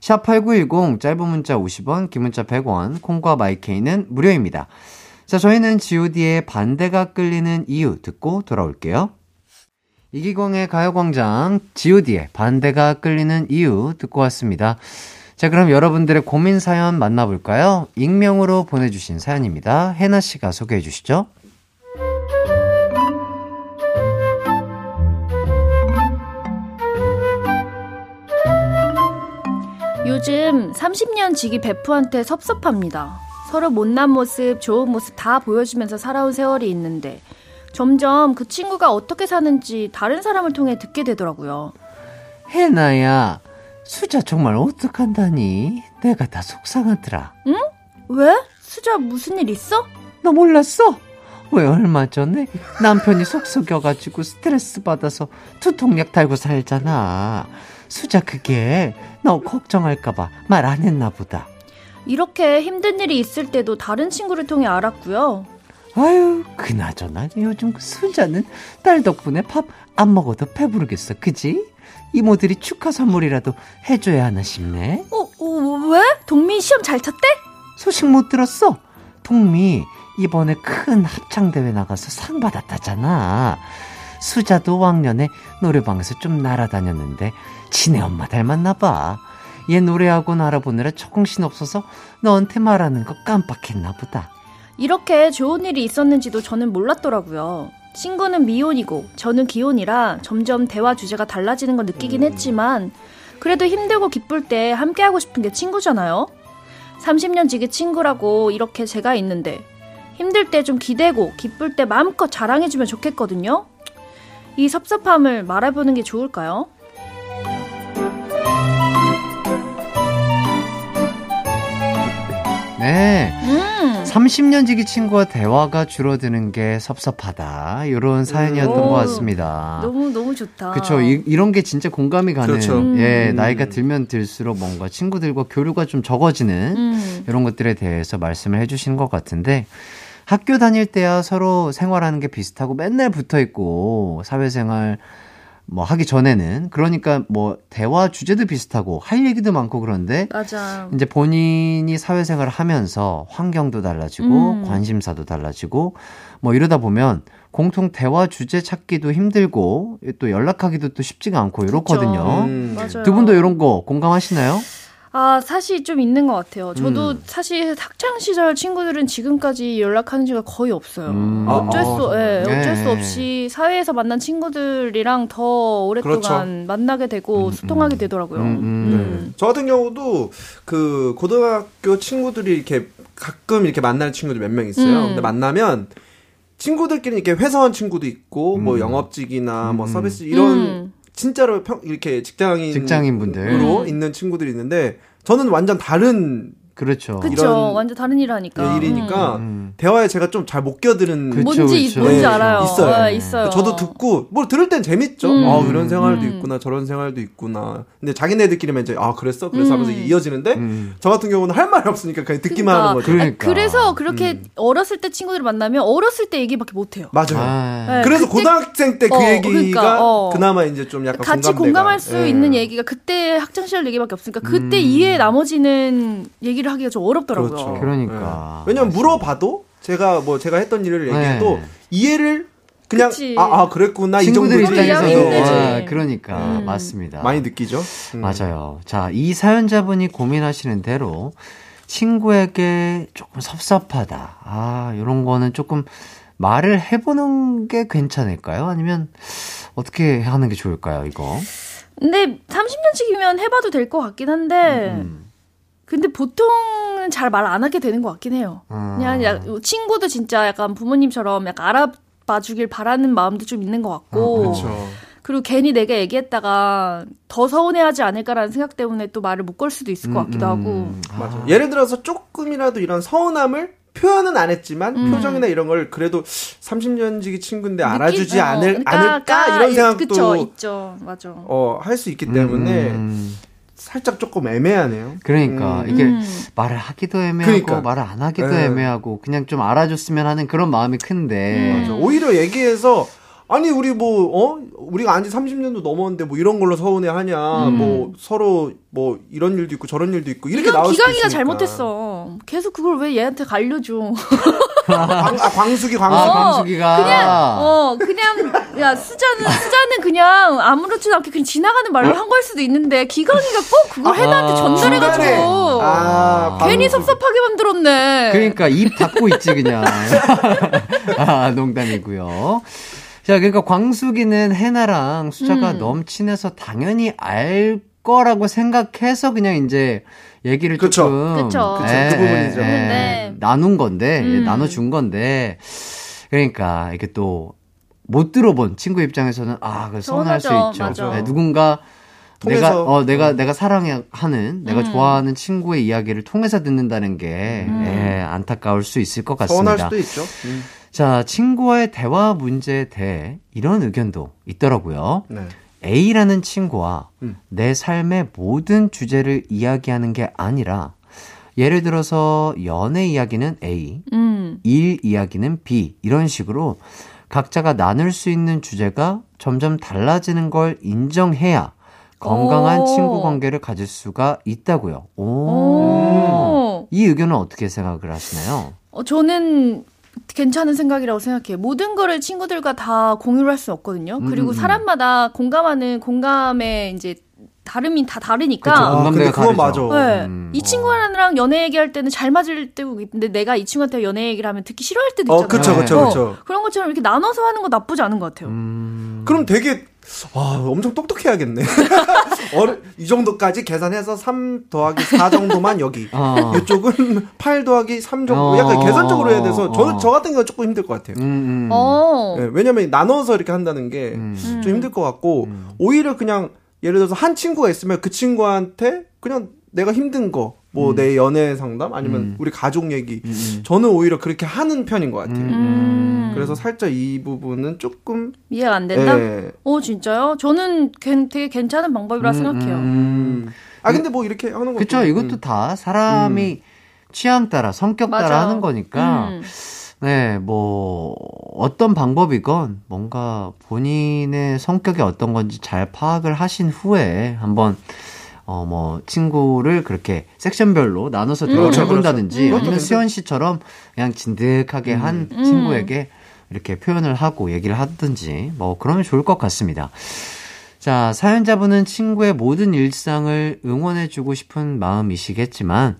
샵8910 짧은 문자 50원, 긴 문자 100원, 콩과 마이케이는 무료입니다. 자, 저희는 god의 반대가 끌리는 이유 듣고 돌아올게요. 이기광의 가요광장, god의 반대가 끌리는 이유 듣고 왔습니다. 자, 그럼 여러분들의 고민 사연 만나볼까요? 익명으로 보내주신 사연입니다. 해나씨가 소개해 주시죠. 요즘 30년 지기 베프한테 섭섭합니다. 서로 못난 모습, 좋은 모습 다 보여주면서 살아온 세월이 있는데 점점 그 친구가 어떻게 사는지 다른 사람을 통해 듣게 되더라고요. 해나야, 수자 정말 어떡한다니? 내가 다 속상하더라. 왜? 수자 무슨 일 있어? 너 몰랐어? 왜 얼마 전에 남편이 속 썩여가지고 스트레스 받아서 두통약 달고 살잖아. 수자 그게 너 걱정할까봐 말 안 했나 보다. 이렇게 힘든 일이 있을 때도 다른 친구를 통해 알았고요. 아유, 그나저나 요즘 그 수자는 딸 덕분에 밥 안 먹어도 배부르겠어, 그지? 이모들이 축하 선물이라도 해줘야 하나 싶네. 어, 어 왜? 동민 시험 잘 쳤대? 소식 못 들었어? 동미 이번에 큰 합창대회 나가서 상 받았다잖아. 수자도 왕년에 노래방에서 좀 날아다녔는데 지네 엄마 닮았나 봐. 얘 노래학원 알아보느라 정신 없어서 너한테 말하는 거 깜빡했나 보다. 이렇게 좋은 일이 있었는지도 저는 몰랐더라고요. 친구는 미혼이고 저는 기혼이라 점점 대화 주제가 달라지는 걸 느끼긴 했지만 그래도 힘들고 기쁠 때 함께하고 싶은 게 친구잖아요. 30년 지기 친구라고 이렇게 제가 있는데 힘들 때 좀 기대고 기쁠 때 마음껏 자랑해주면 좋겠거든요. 이 섭섭함을 말해보는 게 좋을까요? 네. 음, 30년 지기 친구와 대화가 줄어드는 게 섭섭하다. 이런 사연이었던 오. 것 같습니다. 너무 너무 좋다. 그쵸. 이, 이런 게 진짜 공감이 가는. 그렇죠. 예, 음. 나이가 들면 들수록 뭔가 친구들과 교류가 좀 적어지는 음, 이런 것들에 대해서 말씀을 해주신 것 같은데 학교 다닐 때야 서로 생활하는 게 비슷하고 맨날 붙어 있고 사회생활 뭐 하기 전에는 그러니까 뭐 대화 주제도 비슷하고 할 얘기도 많고 그런데 맞아. 이제 본인이 사회생활을 하면서 환경도 달라지고 음. 관심사도 달라지고 뭐 이러다 보면 공통 대화 주제 찾기도 힘들고 또 연락하기도 또 쉽지가 않고 이렇거든요. 음. 두 분도 이런 거 공감하시나요? 아, 사실 좀 있는 것 같아요. 저도 음. 사실 학창 시절 친구들은 지금까지 연락하는 지가 거의 없어요. 음. 어쩔 아, 수, 아, 예, 네. 어쩔 수 없이 사회에서 만난 친구들이랑 더 오랫동안 그렇죠. 만나게 되고 소통하게 되더라고요. 음, 음. 음. 저 같은 경우도 그 고등학교 친구들이 이렇게 가끔 이렇게 만나는 친구들 몇 명 있어요. 음. 근데 만나면 친구들끼리 이렇게 회사원 친구도 있고 뭐 음. 영업직이나 뭐 음. 서비스 이런 음. 진짜로 평 이렇게 직장인 직장인분들. 음. 있는 친구들이 있는데 저는 완전 다른 그렇죠. 그쵸. 이런 완전 다른 일 하니까. 일이니까 음. 대화에 제가 좀 잘 못 껴드는 그쵸, 뭔지, 그쵸. 뭔지 네, 알아요. 있어요. 어, 있어요. 저도 듣고 뭐 들을 땐 재밌죠. 음. 아 이런 생활도 음. 있구나 저런 생활도 있구나. 근데 자기네들끼리만 이제 아 그랬어 그랬어 하면서 음. 이어지는데 음. 저 같은 경우는 할 말이 없으니까 그냥 듣기만 하는 거죠. 그러니까. 그래서 그렇게 음. 어렸을 때 친구들을 만나면 어렸을 때 얘기밖에 못 해요. 맞아요. 아, 네, 그래서 그때- 고등학생 때그 어, 얘기가 그러니까, 어. 그나마 이제 좀 약간 같이 공감대가- 공감할 수 예. 있는 얘기가 그때 학창 시절 얘기밖에 없으니까 그때 음. 이외에 나머지는 얘기를 하기가 좀 어렵더라고요. 그렇죠. 그러니까. 예. 왜냐면 물어봐도 제가 뭐 제가 했던 일을 얘기해도 네. 이해를 그냥 그치. 아, 아 그랬구나 이 정도 친구들 입장에서도. 아, 그러니까 음. 맞습니다. 많이 느끼죠. 음. 맞아요. 자, 이 사연자분이 고민하시는 대로 친구에게 조금 섭섭하다. 아, 이런 거는 조금 말을 해보는 게 괜찮을까요? 아니면 어떻게 하는 게 좋을까요, 이거? 근데 30년씩이면 해봐도 될 것 같긴 한데 음. 근데 보통은 잘 말 안 하게 되는 것 같긴 해요. 아. 그냥 야, 친구도 진짜 약간 부모님처럼 약간 알아봐 주길 바라는 마음도 좀 있는 것 같고 그렇죠. 그리고 괜히 내가 얘기했다가 더 서운해하지 않을까라는 생각 때문에 또 말을 못 걸 수도 있을 것 같기도 하고 음. 맞아. 아. 예를 들어서 조금이라도 이런 서운함을 표현은 안 했지만 음. 표정이나 이런 걸 그래도 30년 지기 친구인데 알아주지 느끼- 어, 않을 그러니까 않을까 까- 이런 생각도 그쵸 있죠 맞아 어, 할 수 있기 때문에 음. 살짝 조금 애매하네요. 그러니까 음. 이게 음. 말을 하기도 애매하고 그러니까. 말을 안 하기도 네. 애매하고 그냥 좀 알아줬으면 하는 그런 마음이 큰데 음. 맞아. 오히려 얘기해서 아니 우리 뭐 어? 우리가 안지 30년도 넘었는데 뭐 이런 걸로 서운해 하냐. 음. 뭐 서로 뭐 이런 일도 있고 저런 일도 있고 이렇게 나올 수도 기강이가. 잘못했어 계속 그걸 왜 얘한테 갈려줘 광, 아, 광숙이 광숙. 아, 어, 광숙이가 그냥 어 그냥 야 수자는 수자는 그냥 아무렇지도 않게 그냥 지나가는 말로 한 걸 수도 있는데 기강이가 꼭 그걸 해나한테 아, 전달해가지고 아, 괜히. 섭섭하게 만들었네. 그러니까 입 닫고 있지 그냥. 아 농담이고요. 자 그러니까 광숙이는 해나랑 수자가 음. 너무 친해서 당연히 알 거라고 생각해서 그냥 이제 얘기를 그쵸. 조금 그쵸. 그쵸, 그 부분이죠. 근데- 나눈 건데 예, 음. 나눠준 건데 그러니까 이게 또 못 들어본 친구 입장에서는 아, 그 서운할 수. 있죠. 네, 누군가 내가 통해서. 어 내가 음. 내가 사랑하는 내가 음. 좋아하는 친구의 이야기를 통해서 듣는다는 게 음. 예, 안타까울 수 있을 것 서운할 같습니다. 수도 있죠. 음. 자, 친구와의 대화 문제에 대해 이런 의견도 있더라고요. 네. A라는 친구와 음. 내 삶의 모든 주제를 이야기하는 게 아니라 예를 들어서 연애 이야기는 A, 음. 일 이야기는 B 이런 식으로 각자가 나눌 수 있는 주제가 점점 달라지는 걸 인정해야 건강한 오. 친구 관계를 가질 수가 있다고요. 오. 오. 이 의견은 어떻게 생각을 하시나요? 어, 저는 괜찮은 생각이라고 생각해요. 모든 거를 친구들과 다 공유를 할수 없거든요. 음, 그리고 음. 사람마다 공감하는 공감의 이제 다름이 다 다르니까. 그쵸, 아, 근데 그건. 맞아. 네. 음. 이 친구랑 연애 얘기할 때는 잘 맞을 때고 있는데 내가 이 친구한테 연애 얘기를 하면 듣기 싫어할 때도 있잖아요. 어, 그쵸, 그쵸, 어, 그쵸. 그런 것처럼 이렇게 나눠서 하는 거 나쁘지 않은 것 같아요. 음. 그럼 되게 아, 엄청 똑똑해야겠네. 어른, 이 정도까지 계산해서 3 더하기 4 정도만 여기. 어. 이쪽은 8 더하기 3 정도. 어. 약간 계산적으로 해야 돼서 저는 어. 저 같은 경우는 조금 힘들 것 같아요. 음, 음. 어. 예, 왜냐면 나눠서 이렇게 한다는 게좀 음. 음. 힘들 것 같고 음. 오히려 그냥 예를 들어서 한 친구가 있으면 그 친구한테 그냥 내가 힘든 거 뭐내 연애 상담 아니면 음. 우리 가족 얘기 음, 음. 저는 오히려 그렇게 하는 편인 것 같아요. 음. 그래서 살짝 이 부분은 조금 이해가 안 된다? 예. 어, 진짜요? 저는 괜- 되게 괜찮은 방법이라 생각해요. 음. 아 근데 뭐 이렇게 하는 것도 그쵸, 이것도 음. 다 사람이 취향 따라, 성격 따라 맞아. 하는 거니까, 음. 네, 뭐, 어떤 방법이건 뭔가 본인의 성격이 어떤 건지 잘 파악을 하신 후에 한번, 어, 뭐, 친구를 그렇게 섹션별로 나눠서 대화를 그렇죠, 해본다든지, 그렇죠. 아니면 그것도 수현 씨처럼 그냥 진득하게 한 음. 친구에게 이렇게 표현을 하고 얘기를 하든지, 뭐, 그러면 좋을 것 같습니다. 자, 사연자분은 친구의 모든 일상을 응원해주고 싶은 마음이시겠지만,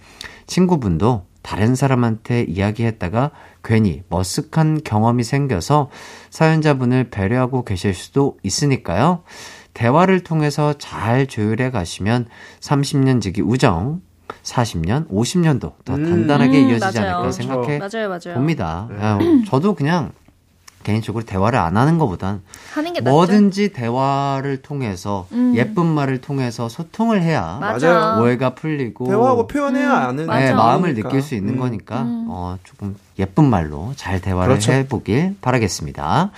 친구분도 다른 사람한테 이야기했다가 괜히 머쓱한 경험이 생겨서 사연자분을 배려하고 계실 수도 있으니까요. 대화를 통해서 잘 조율해 가시면 30년 지기 우정, 40년, 50년도 더 단단하게 음, 이어지지 맞아요. 않을까 생각해 맞아요, 맞아요. 봅니다. 아, 저도 그냥 개인적으로 대화를 안 하는 것보단 하는 게 낫죠. 뭐든지 대화를 통해서 음. 예쁜 말을 통해서 소통을 해야 맞아. 맞아요. 오해가 풀리고 대화하고 표현해야 음, 아는. 네. 마음을 느낄 수 있는 음. 거니까 음. 어, 조금 예쁜 말로 잘 대화를 그렇죠. 해보길 바라겠습니다.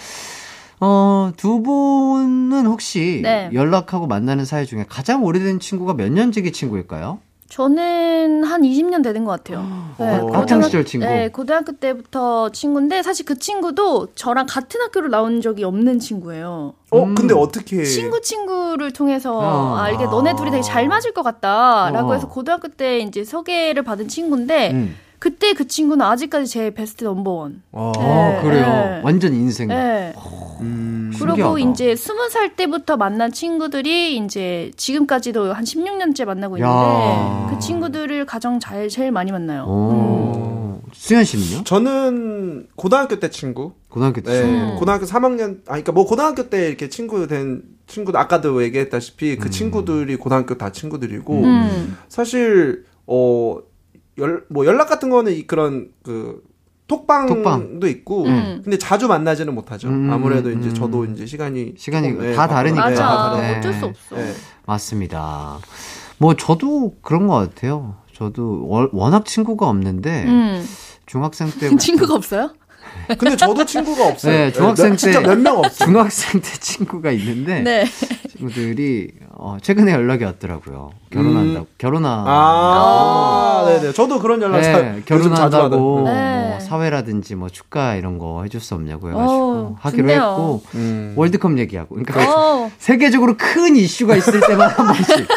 어, 두 분은 혹시 네. 연락하고 만나는 사이 중에 가장 오래된 친구가 몇 년지기 친구일까요? 저는 한 20년 되는 것 같아요. 네, 어, 학창 고등학- 시절 친구. 네, 고등학교 때부터 친구인데 사실 그 친구도 저랑 같은 학교로 나온 적이 없는 친구예요. 어, 음. 근데 어떻게 친구 친구를 통해서 어. 아 이게 너네 둘이 되게 잘 맞을 것 같다라고 어. 해서 고등학교 때 이제 소개를 받은 친구인데 음. 그때 그 친구는 아직까지 제 베스트 넘버원. 어. 어, 그래요. 네. 완전 인생. 네. 음. 그리고 신기하다. 이제 스무 살 때부터 만난 친구들이 이제 지금까지도 한 16년째 만나고 야. 있는데 그 친구들을 가장 잘 제일 많이 만나요. 음. 오. 수현 씨는요? 저는 고등학교 때 친구. 고등학교 때. 네, 친구. 고등학교 3학년, 아, 그니까 뭐 고등학교 때 이렇게 친구 된 친구도 아까도 얘기했다시피 음. 그 친구들이 고등학교 다 친구들이고, 음. 사실, 어, 열, 뭐 연락 같은 거는 이 그런 그, 톡방도 톡방. 있고, 음. 근데 자주 만나지는 못하죠. 음, 아무래도 음, 이제 음. 저도 이제 시간이. 시간이 조금, 다 다르니까. 네, 다 맞아. 다르고. 네. 어쩔 수 없어. 네. 맞습니다. 뭐 저도 그런 것 같아요. 저도 워- 워낙 친구가 없는데 음. 중학생 때 친구가 없어요? 근데 저도 친구가 없어요. 네, 중학생 몇- 진짜 때- 몇명 없어요. 중학생 때 친구가 있는데 네. 친구들이 어, 최근에 연락이 왔더라고요. 결혼한다고. 결혼하. 음. 아, 네네. 저도 그런 연락 자, 네, 결혼한다고 네. 뭐 사회라든지 뭐 축가 이런 거 해줄 수 없냐고 해가지고 어, 하기로 좋네요. 했고 음. 월드컵 얘기하고 그러니까 어. 세계적으로 큰 이슈가 있을 때만 한 번씩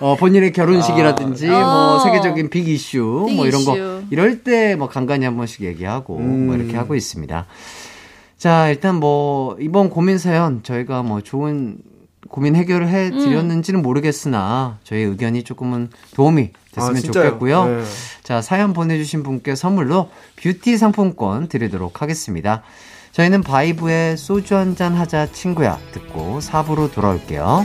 어, 본인의 결혼식이라든지 아. 뭐 어. 세계적인 빅 이슈 빅 뭐 이런 거 이럴 때 뭐 간간히 한 번씩 얘기하고 음. 뭐 이렇게 하고 있습니다. 자 일단 뭐 이번 고민 사연 저희가 뭐 좋은 고민 해결을 해 드렸는지는 모르겠으나 저희 의견이 조금은 도움이 됐으면 아? 좋겠고요. 네. 자, 사연 보내 주신 분께 선물로 뷰티 상품권 드리도록 하겠습니다. 저희는 바이브의 소주 한 잔 하자 친구야 듣고 4부로 돌아올게요.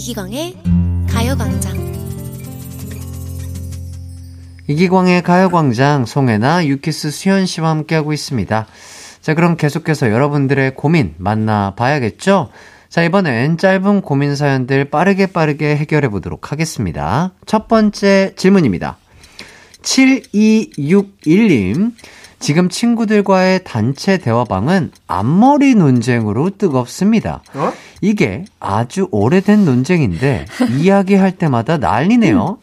이기광의 가요광장 이기광의 가요광장 송혜나 유키스 수현 씨와 함께하고 있습니다. 자, 그럼 계속해서 여러분들의 고민 만나봐야겠죠? 자, 이번엔 짧은 고민 사연들 빠르게 빠르게 해결해 보도록 하겠습니다. 첫 번째 질문입니다. 7261님. 지금 친구들과의 단체 대화방은 앞머리 논쟁으로 뜨겁습니다. 어? 이게 아주 오래된 논쟁인데 이야기할 때마다 난리네요.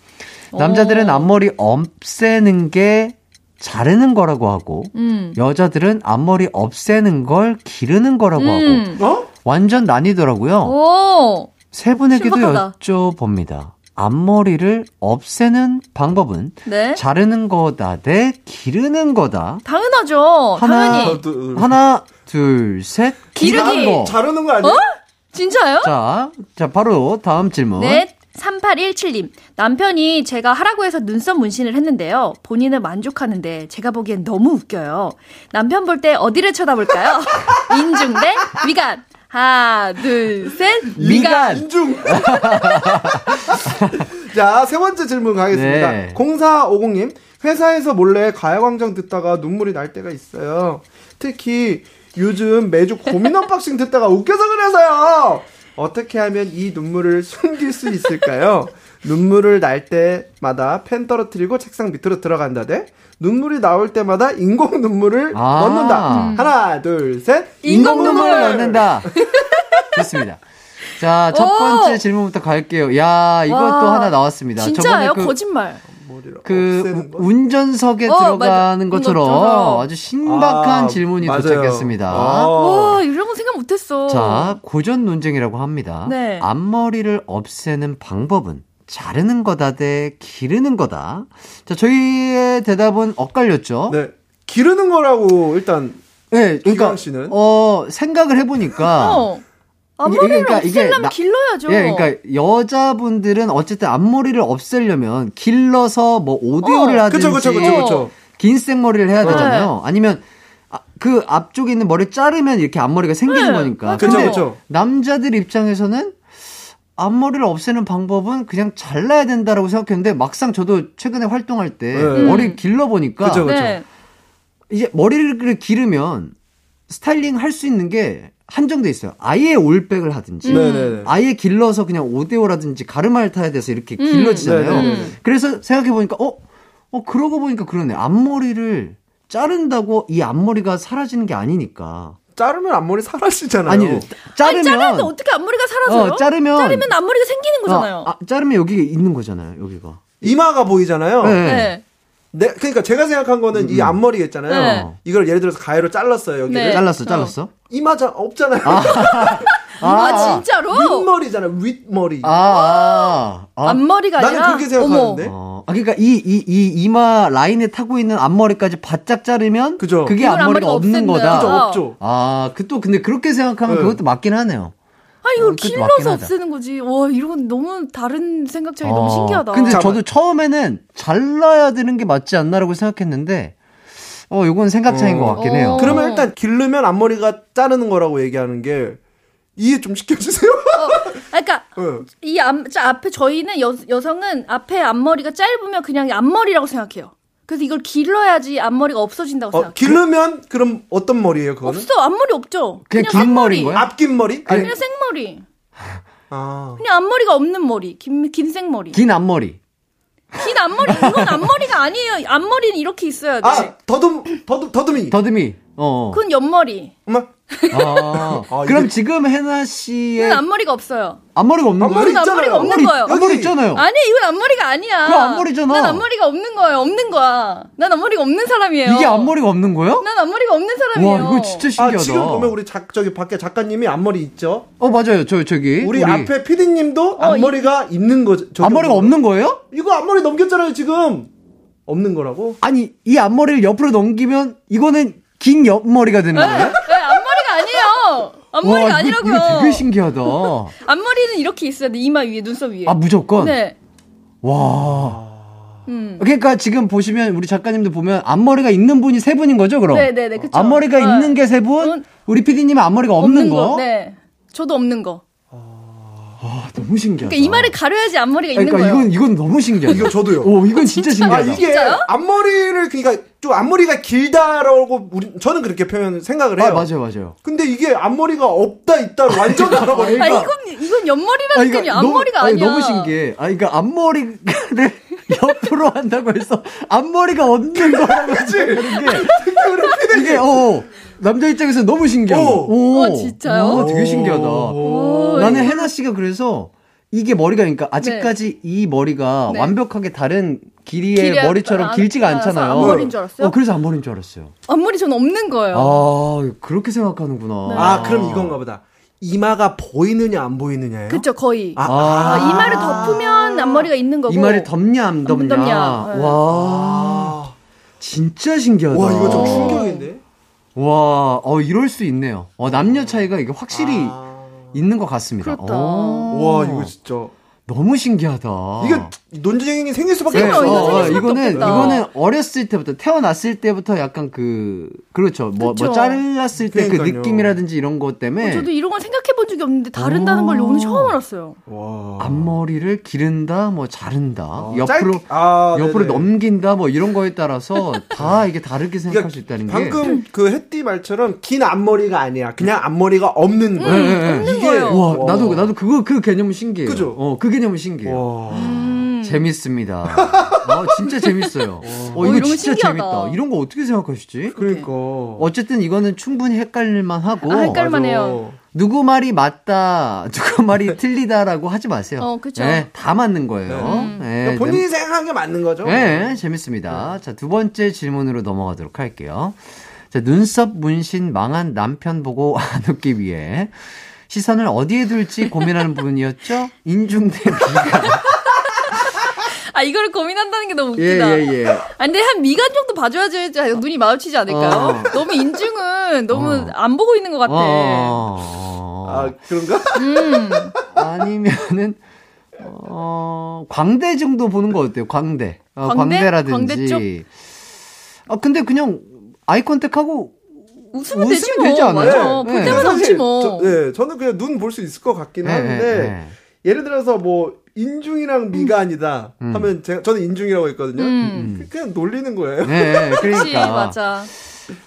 남자들은 어. 앞머리 없애는 게 자르는 거라고 하고 음. 여자들은 앞머리 없애는 걸 기르는 거라고 하고 음. 어? 완전 나뉘더라고요. 오. 세 분에게도 신박하다. 여쭤봅니다. 앞머리를 없애는 방법은 네. 자르는 거다 대 기르는 거다. 당연하죠. 하나, 당연히. 두- 하나, 둘, 셋. 기르기. 거. 자르는 거 아니에요? 진짜요? 자, 자, 바로 다음 질문. 네. 3817님. 남편이 제가 하라고 해서 눈썹 문신을 했는데요. 본인은 만족하는데 제가 보기엔 너무 웃겨요. 남편 볼 때 어디를 쳐다볼까요? 인중 대 위간. 하나, 둘, 셋. 미간. 인중. 자, 세 번째 질문 가겠습니다. 네. 0450님, 회사에서 몰래 가요광장 듣다가 눈물이 날 때가 있어요. 특히 요즘 매주 고민 언박싱 듣다가 웃겨서 그래서요. 어떻게 하면 이 눈물을 숨길 수 있을까요? 눈물을 날 때마다 펜 떨어뜨리고 책상 밑으로 들어간다 대 눈물이 나올 때마다 인공 눈물을 아. 넣는다. 하나, 둘, 셋. 인공 눈물을 넣는다. 좋습니다. 자, 첫 오! 번째 질문부터 갈게요. 야, 이것도 와, 하나 나왔습니다. 진짜예요? 저번에 그, 거짓말. 그 없애는 거? 운전석에 어, 들어가는 맞아. 것처럼. 아주 신박한 아, 질문이 맞아요. 도착했습니다. 어. 와, 이런 거 생각 못 했어. 자, 고전 논쟁이라고 합니다. 네. 앞머리를 없애는 방법은 자르는 거다 대 기르는 거다. 자, 저희의 대답은 엇갈렸죠? 네. 기르는 거라고 일단 네, 그러니까 씨는? 어, 생각을 해 보니까 어. 앞머리를 그러니까 이게 없애려면 나- 길러야죠. 예, 그러니까 여자분들은 어쨌든 앞머리를 없애려면 길러서 뭐 오디오를 어, 하든지 그쵸, 그쵸, 그쵸, 그쵸. 긴 생머리를 해야 네. 되잖아요. 아니면 아, 그 앞쪽에 있는 머리 자르면 이렇게 앞머리가 생기는 네, 거니까. 그쵸, 근데 그쵸. 남자들 입장에서는 앞머리를 없애는 방법은 그냥 잘라야 된다라고 생각했는데 막상 저도 최근에 활동할 때 네. 머리 길러 보니까 그쵸, 그쵸. 네. 이제 머리를 기르면 스타일링 할 수 있는 게 한정돼 있어요. 아예 올백을 하든지 네네네. 아예 길러서 그냥 오데오라든지 가르마를 타야 돼서 이렇게 음. 길러지잖아요. 네네네. 그래서 생각해 보니까 어, 어 그러고 보니까 그러네. 앞머리를 자른다고 이 앞머리가 사라지는 게 아니니까. 자르면 앞머리 사라지잖아요. 아니 아니, 자르면 자르는데 어떻게 앞머리가 사라져요? 어, 자르면 자르면 앞머리가 생기는 거잖아요. 어, 아, 자르면 여기 있는 거잖아요. 여기가. 이마가 보이잖아요. 네. 네. 네, 그러니까 제가 생각한 거는 이 앞머리 있잖아요. 네. 이걸 예를 들어서 가위로 잘랐어요. 여기를. 네. 잘랐어, 잘랐어. 이마 자 없잖아요. 아, 진짜로? 윗머리잖아요. 윗머리. 아, 아, 아. 앞머리가 나는 아니라 그렇게 생각하는데. 어, 아, 그러니까 이, 이, 이 이마 라인에 타고 있는 앞머리까지 바짝 자르면 그죠. 그게 앞머리가 앞머리가 없는. 거다. 그죠, 어. 없죠. 아, 그 또 근데 그렇게 생각하면 네. 그것도 맞긴 하네요. 아 이걸 어, 길러서. 없애는 거지. 와 이건 너무 다른 생각 차이 너무 어, 신기하다. 근데 잠깐만. 저도 처음에는 잘라야 되는 게 맞지 않나라고 생각했는데 어, 요건 생각 차이인 어. 것 같긴 해요. 어. 그러면 일단 기르면 앞머리가 자르는 거라고 얘기하는 게 이해 좀 시켜주세요. 아, 그러니까 어. 이 앞, 저 앞에 저희는 여, 여성은 앞에 앞머리가 짧으면 그냥 앞머리라고 생각해요. 그래서 이걸 길러야지 앞머리가 없어진다고 어, 생각해요. 기르면 그럼 어떤 머리예요, 그거는? 없어 앞머리 없죠. 그냥 긴 생머리. 머리인 거야? 앞긴 머리? 아니, 그냥 생머리. 아. 그냥 앞머리가 없는 머리. 긴, 긴 생머리. 긴, 긴 앞머리. 앞머리. 이건 앞머리가 아니에요. 앞머리는 이렇게 있어야 돼. 아, 더듬, 더듬, 더듬이. 더듬이. 어. 그건 옆머리. 엄마. 아, 아, 그럼 이게- 지금 해나 씨의 이건 앞머리가 없어요. 앞머리가 없는 앞머리 거예요? 이건 앞머리가 있잖아요. 없는 앞머리, 거예요. 앞머리. 있잖아요. 아니 이건 앞머리가 아니야. 그거 앞머리잖아. 난 앞머리가 없는 거예요. 없는 거야. 난 앞머리가 없는 사람이에요. 이게 앞머리가 없는 거예요? 난 앞머리가 없는 사람이에요. 와, 이거 진짜 아, 신기하다. 지금 보면 우리 작, 저기 밖에 작가님이 앞머리 있죠? 어, 맞아요. 저, 저기. 우리, 앞에 피디님도 앞머리가 있는 거죠. 앞머리가 없는 거예요? 이거 앞머리 넘겼잖아요, 지금. 없는 거라고? 아니, 이 앞머리를 옆으로 넘기면 이거는 긴 옆머리가 되는 거예요? 네, 앞머리가 아니에요. 앞머리가 와, 아니라고요. 이거 되게 신기하다. 앞머리는 이렇게 있어야 돼. 이마 위에, 눈썹 위에. 아, 무조건? 네. 와. 음. 그러니까 지금 보시면 우리 작가님도 보면 앞머리가 있는 분이 세 분인 거죠, 그럼? 네 네 네, 그쵸. 앞머리가 어. 있는 게 세 분, 음. 우리 PD님은 앞머리가 없는, 거. 네. 저도 없는 거. 아, 너무 신기하다. 그러니까 이마를 가려야지 앞머리가 있는 그러니까 거예요. 이건 이건 너무 신기하다. 이거 저도요. 오, 이건 진짜 아, 신기하다. 이게 진짜요? 앞머리를, 그러니까 좀 앞머리가 길다라고 우리, 저는 그렇게 표현, 생각을 해요. 아, 맞아요, 맞아요. 근데 이게 앞머리가 없다, 있다 완전 알아버리니까. 아, 이건, 이건 아, 옆머리라니까요. 이거 앞머리가 너무, 아니야. 아니, 너무 신기해. 아, 그러니까 앞머리를 옆으로 한다고 해서 앞머리가 없는 거라고 생각하는 게 이게 어 남자 입장에서 너무 신기한 거. 오. 어, 진짜요? 오, 되게 신기하다. 오, 나는 이거- 해나 씨가 그래서 이게 머리가 그러니까 아직까지 이 머리가 네. 완벽하게 다른 길이의 머리처럼 아, 길지가 아, 않잖아요. 앞머리인 줄 알았어요? 어, 그래서 앞머리인 줄 알았어요. 앞머리 저는 없는 거예요. 아, 그렇게 생각하는구나. 아, 그럼 이건가 보다. 이마가 보이느냐, 안 보이느냐예요? 그쵸, 거의. 아, 아, 이마를 덮으면 앞머리가 있는 거고. 이마를 덮냐 안 덮냐. 덮냐. 네. 와, 아. 진짜 신기하다. 와, 이거 좀 충격인데? 와, 어 이럴 수 있네요. 어 남녀 차이가 이게 확실히 아. 있는 것 같습니다. 그렇다. 어, 와, 이거 진짜. 너무 신기하다. 이게 논쟁이 생길 수밖에 네, 없어. 이거 어, 어, 이거는 없겠다. 이거는 어렸을 때부터 태어났을 때부터 약간 그 그렇죠. 뭐, 뭐 그쵸. 잘랐을 때 그. 느낌이라든지 이런 것 때문에 저도 이런 걸 생각해 본 적이 없는데 다른다는 걸 오늘 처음 알았어요. 와. 앞머리를 기른다, 뭐 자른다, 아, 옆으로 짧- 아, 옆으로 네네. 넘긴다, 뭐 이런 거에 따라서 다 이게 다르게 생각할 수 있다는 게. 방금 그 햇띠 말처럼 긴 앞머리가 아니야. 그냥 앞머리가 없는 거야. 네, 네, 네. 없는 이게- 거예요. 와, 와. 나도 나도 그거 그 개념은 신기해요. 그죠? 어, 그 개념은 신기해요. 와. 음. 재밌습니다. 어, 진짜 재밌어요. 어, 이거 이런 거 진짜 신기하다. 재밌다. 이런 거 어떻게 생각하시지? 그러니까. 어쨌든 이거는 충분히 헷갈릴만 하고. 아, 헷갈릴만 맞아. 해요. 누구 말이 맞다, 누구 말이 틀리다라고 하지 마세요. 어, 그쵸. 네, 다 맞는 거예요. 음. 네, 그러니까 본인이 생각한 게 맞는 거죠. 네, 재밌습니다. 자, 두 번째 질문으로 넘어가도록 할게요. 자, 눈썹 문신 망한 남편 보고 안 웃기 위해 시선을 어디에 둘지 고민하는 부분이었죠? 인중 대 미간. 아, 이거를 고민한다는 게 너무 예, 웃기다. 예, 예. 아, 근데 한 미간 정도 봐줘야지 눈이 마주치지 않을까요? 어. 너무 인중은 너무 어. 안 보고 있는 것 같아. 어, 아, 그런가? 음. 아니면은, 어, 광대 정도 보는 거 어때요? 광대. 어, 광대? 광대라든지. 광대 쪽? 아, 근데 그냥 아이 컨택하고 웃으면, 웃으면 되지 뭐. 되지 않아요? 맞아. 볼 네. 때마다 웃지 뭐. 저, 네, 저는 그냥 눈 볼 수 있을 것 같긴 네, 하는데 네, 네. 예를 들어서 뭐 인중이랑 미간이다 음. 하면 제가 저는 인중이라고 했거든요. 음. 그- 그냥 놀리는 거예요. 네, 그러니까. 그치, 맞아.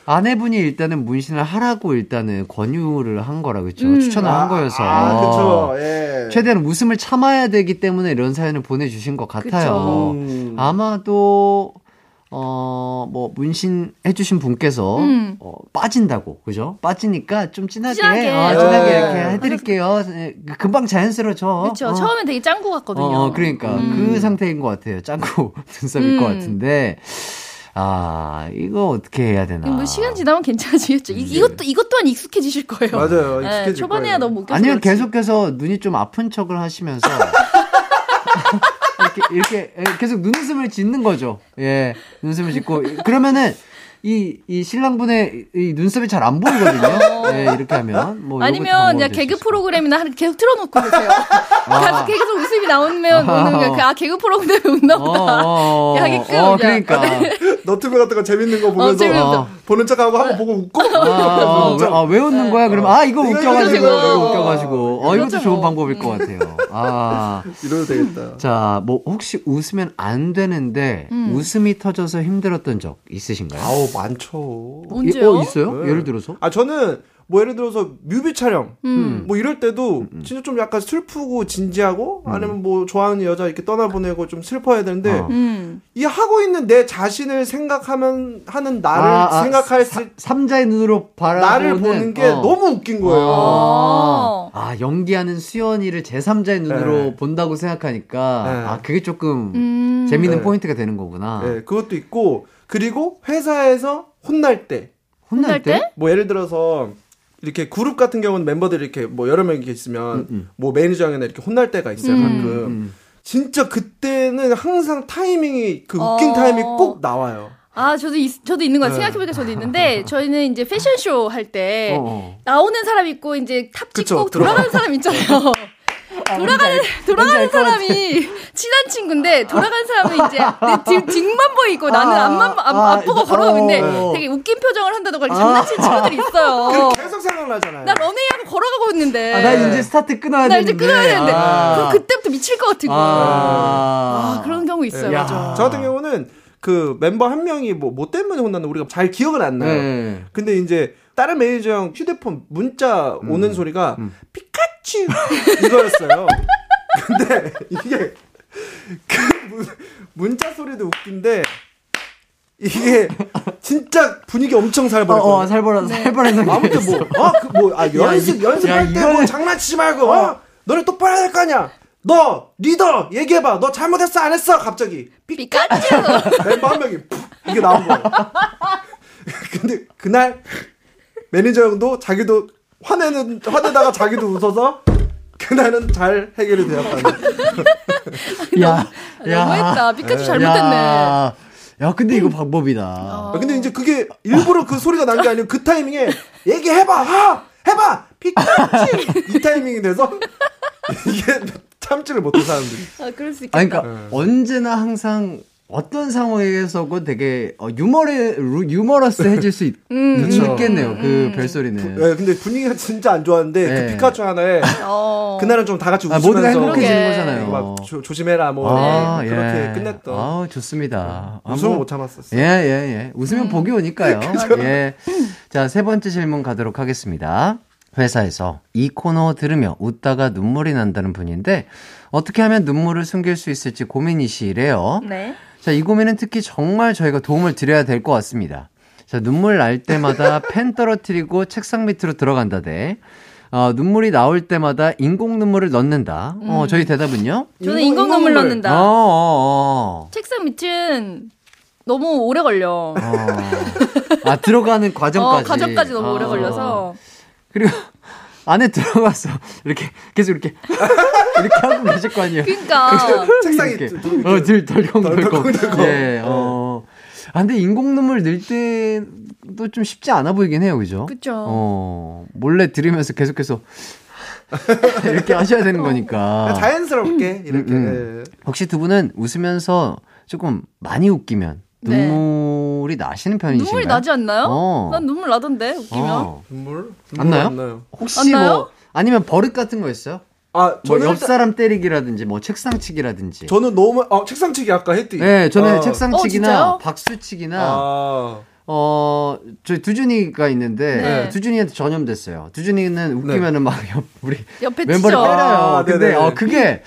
아내분이 일단은 문신을 하라고 일단은 권유를 한 거라 그렇죠. 음. 추천을 한 거여서. 아, 그쵸. 예. 최대한 웃음을 참아야 되기 때문에 이런 사연을 보내주신 것 같아요. 음. 아마도 어, 뭐, 문신 해주신 분께서, 음. 어, 빠진다고, 그죠? 빠지니까 좀 진하게, 진하게. 어, 진하게 네. 이렇게 해드릴게요. 예, 금방 자연스러워져. 그렇죠. 어. 처음엔 되게 짱구 같거든요. 어, 그러니까 음. 그 상태인 것 같아요. 짱구 눈썹일 것 음. 같은데 아 이거 어떻게 해야 되나? 뭐 시간 지나면 괜찮아지겠죠. 이, 이것도 이것 또한 익숙해지실 거예요. 맞아요. 네, 익숙해질 초반에야 거예요. 너무 웃겨서 아니면 그렇지. 계속해서 눈이 좀 아픈 척을 하시면서 이렇게 이렇게 계속 눈웃음을 짓는 거죠. 예, 눈웃음을 짓고 그러면은. 이, 이 신랑분의 이 눈썹이 잘 안 보이거든요. 예, 이렇게 하면. 뭐 어. 아니면 그냥 개그 프로그램이나 거 계속 틀어놓고 계세요. 계속 계속 웃음이 나오면 아. 오는 거야. 그, 아 개그 프로그램에 웃나. 보다. 어, 어, 하게끔 어. 그러니까. 너튜브 같은 거 재밌는 거 보면서 재밌는 거. 보는 척하고 한번 보고 웃고 아, 아, 왜, 아, 왜 웃는 거야? 그러면, 아, 이거 웃겨가지고, 웃겨가지고. 이거 웃겨가지고. 어, 이것도 그렇죠, 좋은 뭐. 방법일 것 같아요. 아. 이러도 되겠다. 자, 뭐, 혹시 웃으면 안 되는데, 음. 웃음이 터져서 힘들었던 적 있으신가요? 아우 많죠. 언제요? 예, 어, 있어요? 네. 예를 들어서? 아 저는 뭐 예를 들어서 뮤비 촬영 음. 뭐 이럴 때도 진짜 좀 약간 슬프고 진지하고 아니면 뭐 좋아하는 여자 이렇게 떠나보내고 좀 슬퍼해야 되는데 어. 음. 이 하고 있는 내 자신을 생각하면 하는 나를 아, 아, 생각할 사- 때 삼자의 눈으로 바라보는 나를 보는 게 어. 너무 웃긴 거예요. 아, 아, 연기하는 수현이를 제 3자의 눈으로 네. 본다고 생각하니까, 네. 아, 그게 조금 음. 재밌는 네. 포인트가 되는 거구나. 네, 그것도 있고 그리고 회사에서 혼날 때뭐 혼날 혼날 때? 때? 예를 들어서 이렇게 그룹 같은 경우는 멤버들이 이렇게 뭐 여러 명 이렇게 있으면 음, 음. 뭐 매니저 형이나 이렇게 혼날 때가 있어요 음. 가끔 음. 진짜 그때는 항상 타이밍이 그 웃긴 어. 타이밍이 꼭 나와요. 아 저도 있, 저도 있는 거야. 네. 생각해보니까 저도 있는데 저희는 이제 패션쇼 할때 어, 어. 나오는 사람 있고 이제 탑 그쵸, 찍고 들어가. 돌아가는 사람 있잖아요. 돌아가는 돌아가는 사람이 친한 친구인데 돌아가는 사람은 이제 내 뒤, 뒷만 보이고 나는 아, 앞만 앞, 아, 앞보고 어, 걸어가고 있는데 어. 되게 웃긴 표정을 한다던가 이렇게 장난치는 친구들이 있어요. 그 계속 생각나잖아요. 나 런웨이하고 걸어가고 있는데 아, 나 이제 스타트 끊어야 나 되는데. 이제 끊어야 되는데 아. 그럼 그때부터 미칠 것 같은 거야. 아. 아, 그런 경우 있어요. 야. 맞아. 저 같은 경우는 그 멤버 한 명이 뭐, 뭐 때문에 혼났나 우리가 잘 기억은 안 나요. 네. 근데 이제 다른 매니저 형 휴대폰 문자 음. 오는 소리가 피카 츄 이거였어요. 근데 이게 그 문- 문자 소리도 웃긴데 이게 진짜 분위기 엄청 어, 살벌했거든요. 어, 살벌한, 살벌한 게 아무튼 뭐, 어, 그 뭐, 아, 연습, 이- 연습할 야, 때뭐 이거는- 장난치지 말고, 어? 너네 똑바로 해야 될 거 아니야? 너, 리더, 얘기해봐. 너 잘못했어, 안 했어? 갑자기. 피카츄. 멤버 한 명이 푹, 이게 나온 거예요. 근데 그날 매니저 형도 자기도 화내는, 화내다가 자기도 웃어서 그날은 잘 해결이 되었다는. 야, 너무했다. 피카츄 잘못했네. 야, 야, 근데 이거 방법이다. 아, 근데 이제 그게 일부러 그 소리가 난 게 아니고 그 타이밍에 얘기해봐! 하! 해봐! 피카츄! 이 타이밍이 돼서 이게 참지를 못해 사람들이. 아, 그럴 수 있겠다. 아니, 그러니까 언제나 항상 어떤 상황에서건 되게 어, 유머레 루- 유머러스해질 수 있, 음. 있겠네요. 그 별소리는. 네, 근데 분위기가 진짜 안 좋았는데 네. 그 피카츄 하나에 어. 그날은 좀 다 같이 아, 웃으면서 모두가 행복해지는. 거잖아요. 막 조, 조심해라 뭐 아, 네, 예. 그렇게 끝냈던 아, 좋습니다. 아, 웃음을 뭐- 못 참았었어. 예, 예, 예. 웃으면 복이 오니까요. 예. 자, 세 번째 질문 가도록 하겠습니다. 회사에서 이 코너 들으며 웃다가 눈물이 난다는 분인데 어떻게 하면 눈물을 숨길 수 있을지 고민이시래요. 네. 자, 이 고민은 특히 정말 저희가 도움을 드려야 될 것 같습니다. 자, 눈물 날 때마다 펜 떨어뜨리고 책상 밑으로 들어간다 대. 어, 눈물이 나올 때마다 인공 눈물을 넣는다. 어, 저희 대답은요? 저는 인공 눈물 어, 넣는다. 어, 어. 책상 밑은 너무 오래 걸려. 어. 아, 들어가는 과정까지. 어, 과정까지 너무 오래 아. 걸려서. 그리고 안에 들어가서 이렇게 계속 이렇게 이렇게 하고 계실 거 아니에요. 그러니까 이렇게 어, 들, 덜컹덜컹. 예, 어. 아, 근데 인공 눈물 넣을 때도 좀 쉽지 않아 보이긴 해요, 그죠? 그쵸. 어, 몰래 들으면서 계속해서 이렇게 하셔야 되는 거니까. 그냥 자연스럽게 이렇게 음, 혹시 두 분은 웃으면서 조금 많이 웃기면 네. 눈물이 나시는 편이신가요? 눈물이 나지 않나요? 어. 난 눈물 나던데 웃기면. 어. 눈물 안 나요? 안 나요. 혹시 안 나요? 뭐 아니면 버릇 같은 거 있어요? 아 뭐 저는 옆 일단- 사람 때리기라든지 뭐 책상 치기라든지. 저는 너무 어 책상 치기 아까 했디. 네, 저는 아. 책상 어, 치기나 진짜요? 박수 치기나 아. 어 저희 두준이가 있는데 네. 두준이한테 전염됐어요. 두준이는 웃기면은 막 옆, 우리 옆에 멤버를 치죠. 때려요. 아, 근데 네네. 어 그게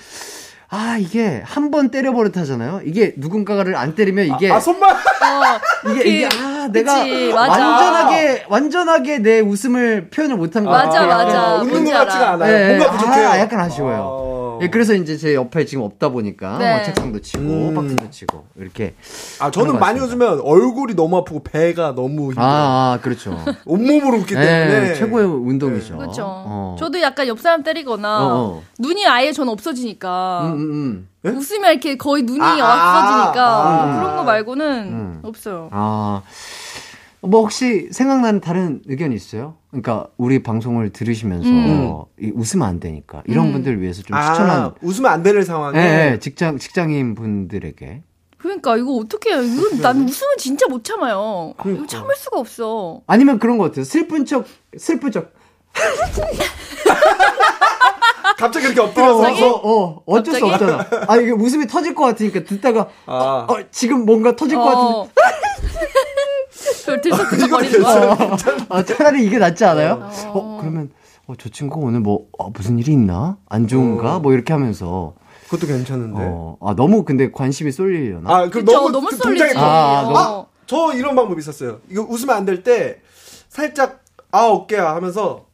아 이게 한 번 때려 버릇하잖아요. 이게 누군가를 안 때리면 이게 아 손만 어, 이게 이게 아 내가 그치, 맞아. 완전하게 완전하게 내 웃음을 표현을 못한 것 맞아, 같아요. 맞아. 웃는 뭔지 것 같지가. 않아요. 네, 뭔가 부족해요. 아, 약간 아쉬워요. 어. 예, 그래서 이제 제 옆에 지금 없다 보니까 네. 뭐 책상도 치고 음. 박스도 치고 이렇게 아 저는 많이. 웃으면 얼굴이 너무 아프고 배가 너무 힘들어. 요 아, 아 그렇죠. 온몸으로 웃기 때문에 네, 최고의 운동이죠. 그렇죠. 어. 저도 약간 옆 사람 때리거나 어, 어. 눈이 아예 전 없어지니까 음, 음, 음. 웃으면 이렇게 거의 눈이 아, 없어지니까 아, 그런 거 말고는 음. 없어요. 아, 뭐 혹시 생각나는 다른 의견 있어요? 그러니까 우리 방송을 들으시면서 음. 이 웃으면 안 되니까 이런 음. 분들을 위해서 좀 아, 추천한 웃으면 안 되는 상황에 예, 예, 직장 직장인 분들에게 그러니까 이거 어떻게 해요? 이건 난 웃으면 진짜 못 참아요. 그러니까. 이거 참을 수가 없어. 아니면 그런 거 같아요. 슬픈 척 슬픈 척 갑자기 이렇게 어, 엎드려서 어, 어, 어쩔 수 갑자기? 없잖아. 아, 이게 웃음이 터질 것 같으니까 듣다가, 아. 어, 지금 뭔가 터질 것 같은데. 어. 그걸 들썩들썩거리는 거야. 아, 차라리 이게 낫지 않아요? 어. 어, 그러면, 어, 저 친구 오늘 뭐, 어, 무슨 일이 있나? 안 좋은가? 어. 뭐 이렇게 하면서, 그것도 괜찮은데. 어, 아, 너무 근데 관심이 쏠리려나? 아, 그 그쵸, 너무 너무 그 쏠리지. 동작이 아, 너무- 아, 저 이런 방법이 있었어요. 이거 웃으면 안 될 때 살짝 아 어깨야 하면서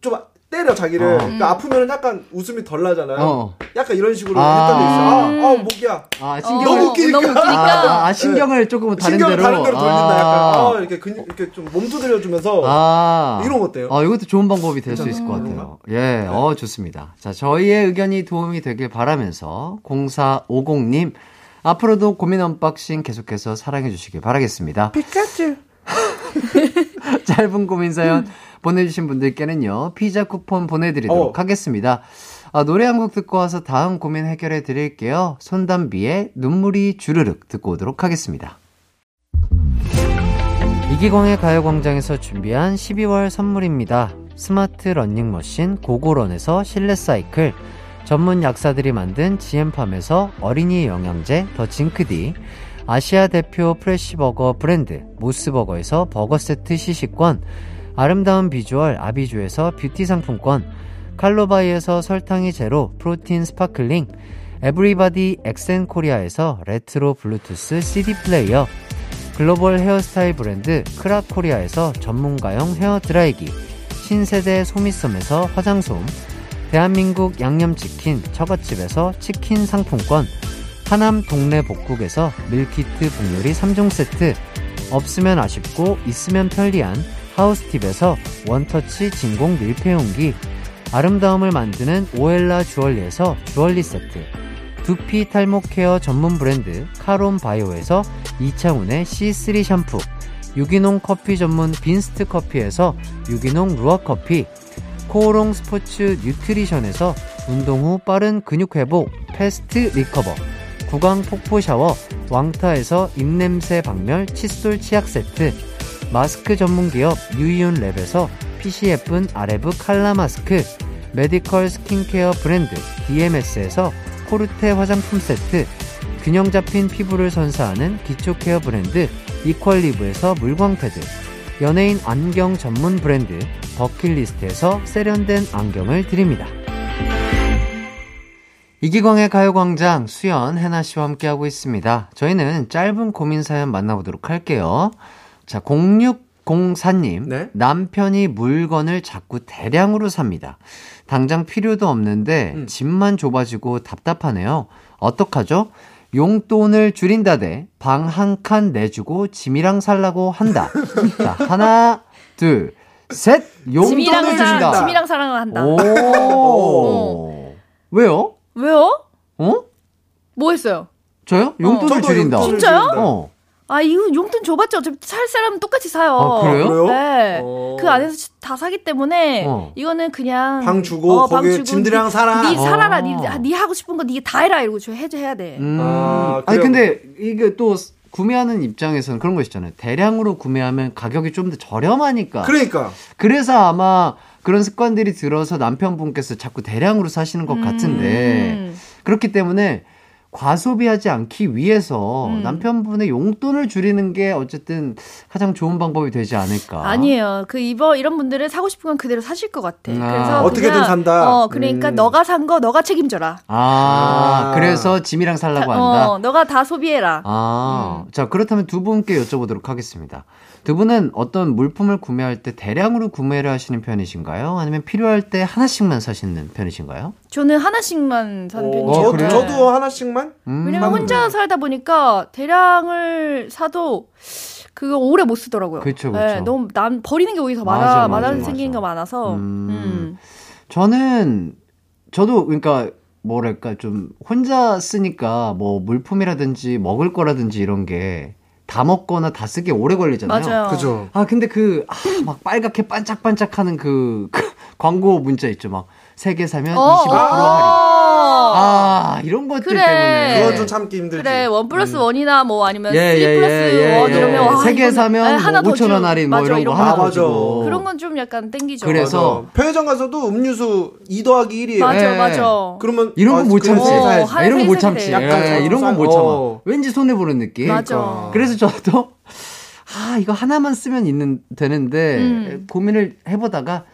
좀 때려 자기를. 어. 그러니까 아프면 약간 웃음이 덜 나잖아요. 어. 약간 이런 식으로 아. 했던 적 있어요. 아, 아 목이야. 아, 어, 신경을, 너무 웃기니까. 너무 웃기니까. 아, 아, 신경을 조금 다른 신경을 데로. 다른 데로 돌린다. 약간 아. 아, 이렇게 이렇게 좀 몸두드려 주면서 아. 이런 거 어때요? 어, 이것도 좋은 방법이 될 수 있을 것? 같아요. 예, 어, 좋습니다. 자, 저희의 의견이 도움이 되길 바라면서 0450님, 앞으로도 고민 언박싱 계속해서 사랑해 주시길 바라겠습니다. 피카츄. 짧은 고민 사연 보내주신 분들께는요, 피자 쿠폰 보내드리도록 어. 하겠습니다. 아, 노래 한 곡 듣고 와서 다음 고민 해결해 드릴게요. 손담비의 눈물이 주르륵 듣고 오도록 하겠습니다. 이기광의 가요광장에서 준비한 12월 선물입니다. 스마트 러닝머신 고고런에서 실내 사이클, 전문 약사들이 만든 지엠팜에서 어린이 영양제 더 징크디, 아시아 대표 프레시버거 브랜드 모스버거에서 버거 세트 시식권, 아름다운 비주얼 아비주에서 뷰티 상품권, 칼로바이에서 설탕이 제로 프로틴 스파클링, 에브리바디 엑센코리아에서 레트로 블루투스 CD 플레이어, 글로벌 헤어스타일 브랜드 크라코리아에서 전문가용 헤어 드라이기, 신세대 소미섬에서 화장솜, 대한민국 양념치킨 처갓집에서 치킨 상품권, 하남 동네 복국에서 밀키트 복요리 3종 세트, 없으면 아쉽고 있으면 편리한 하우스팁에서 원터치 진공 밀폐용기, 아름다움을 만드는 오엘라 주얼리에서 주얼리 세트, 두피 탈모 care 전문 브랜드 카론 바이오에서 이창훈의 C3 샴푸, 유기농 커피 전문 빈스트 커피에서 유기농 루아 커피, 코오롱 스포츠 뉴트리션에서 운동 후 빠른 근육 회복 패스트 리커버, 구강 폭포 샤워 왕타에서 입냄새 박멸 칫솔 치약 세트, 마스크 전문 기업 유이온 랩에서 fit이 예쁜 아레브 칼라 마스크, medical skincare 브랜드 DMS에서 코르테 화장품 세트, 균형 잡힌 피부를 선사하는 기초 케어 브랜드 이퀄리브에서 물광 패드, 연예인 안경 전문 브랜드 버킷리스트에서 세련된 안경을 드립니다. 이기광의 가요광장 수연 해나 씨와 함께하고 있습니다. 저희는 짧은 고민 사연 만나보도록 할게요. 자, 0604님. 네. 남편이 물건을 자꾸 대량으로 삽니다. 당장 필요도 없는데 음. 집만 좁아지고 답답하네요. 어떡하죠? 용돈을 줄인다 대 방 한 칸 내주고 짐이랑 살라고 한다. 자, 하나, 둘, 셋. 용돈을 짐이랑 준다. 사, 짐이랑 사랑을 한다. 오. 왜요? 왜요? 어? 뭐 했어요? 저요? 용돈을 저도 줄인다. 진짜요? 줄인다. 어. 아, 이거 용돈 줘봤자 어차피 살 사람은 똑같이 사요. 아, 그래요? 네. 어. 그 안에서 다 사기 때문에 어. 이거는 그냥 방 주고 어, 방 주고 짐들이랑 살아. 네 살아라. 어. 네, 네 하고 싶은 거 네 다 해라 이러고 줘 해줘 해야 돼. 음. 아, 아니? 근데 이게 또 구매하는 입장에서는 그런 거 있잖아요. 대량으로 구매하면 가격이 좀 더 저렴하니까. 그러니까 그래서 아마 그런 습관들이 들어서 남편분께서 자꾸 대량으로 사시는 것 같은데 음. 그렇기 때문에 과소비하지 않기 위해서 음. 남편분의 용돈을 줄이는 게 어쨌든 가장 좋은 방법이 되지 않을까. 아니에요. 그 이번 이런 분들은 사고 싶은 건 그대로 사실 것 같아. 음, 아. 그래서 어떻게든 그냥, 산다. 어, 그러니까 음. 너가 산 거 너가 책임져라. 아, 아. 그래서 짐이랑 살라고 한다. 어, 너가 다 소비해라. 아, 음. 자, 그렇다면 두 분께 여쭤보도록 하겠습니다. 두 분은 어떤 물품을 구매할 때 대량으로 구매를 하시는 편이신가요? 아니면 필요할 때 하나씩만 사시는 편이신가요? 저는 하나씩만 사는 어, 편이에요. 저, 그래요? 저도 하나씩만 음. 왜냐면 혼자 살다 보니까 대량을 사도 그거 오래 못 쓰더라고요. 그쵸, 그쵸. 네, 너무 남 버리는 게 오히려 더 많아 맞아, 많아 맞아, 생긴. 거 많아서. 음. 음. 저는, 저도, 그러니까, 뭐랄까, 좀, 혼자 쓰니까, 뭐, 물품이라든지, 먹을 거라든지 이런 게, 다 먹거나 다 쓰기 오래 걸리잖아요. 맞아요. 그죠. 아, 근데 그, 아, 막 빨갛게 반짝반짝 하는 그, 그 광고 문자 있죠. 막, 세 개 사면 어, 25% 할인. 어. 아, 이런 것들 그래. 때문에. 그건 좀 참기 힘들지. 그래 one plus 음. one이나 뭐 아니면 예, three 예, 플러스 예, one 예, 이러면 예. 와 세개 사면 네, 뭐 하나 더 5천 원 주- 할인 뭐 맞아, 이런 거거 하나 아, 더 맞아. 주고. 그런 건 좀 약간 땡기죠. 그래서- 맞아. 편의점 가서도 음료수 2 더하기 1이에요. 맞아 예. 맞아. 그러면 이런 건못 참지. 어. 하나 이런 건못세 참지. 약간 예, 좀 이런 건못 어. 참아. 왠지 손해 보는 느낌. 맞아. 그래서 저도 아 이거 하나만 쓰면 있는 되는데 음. 고민을 해 보다가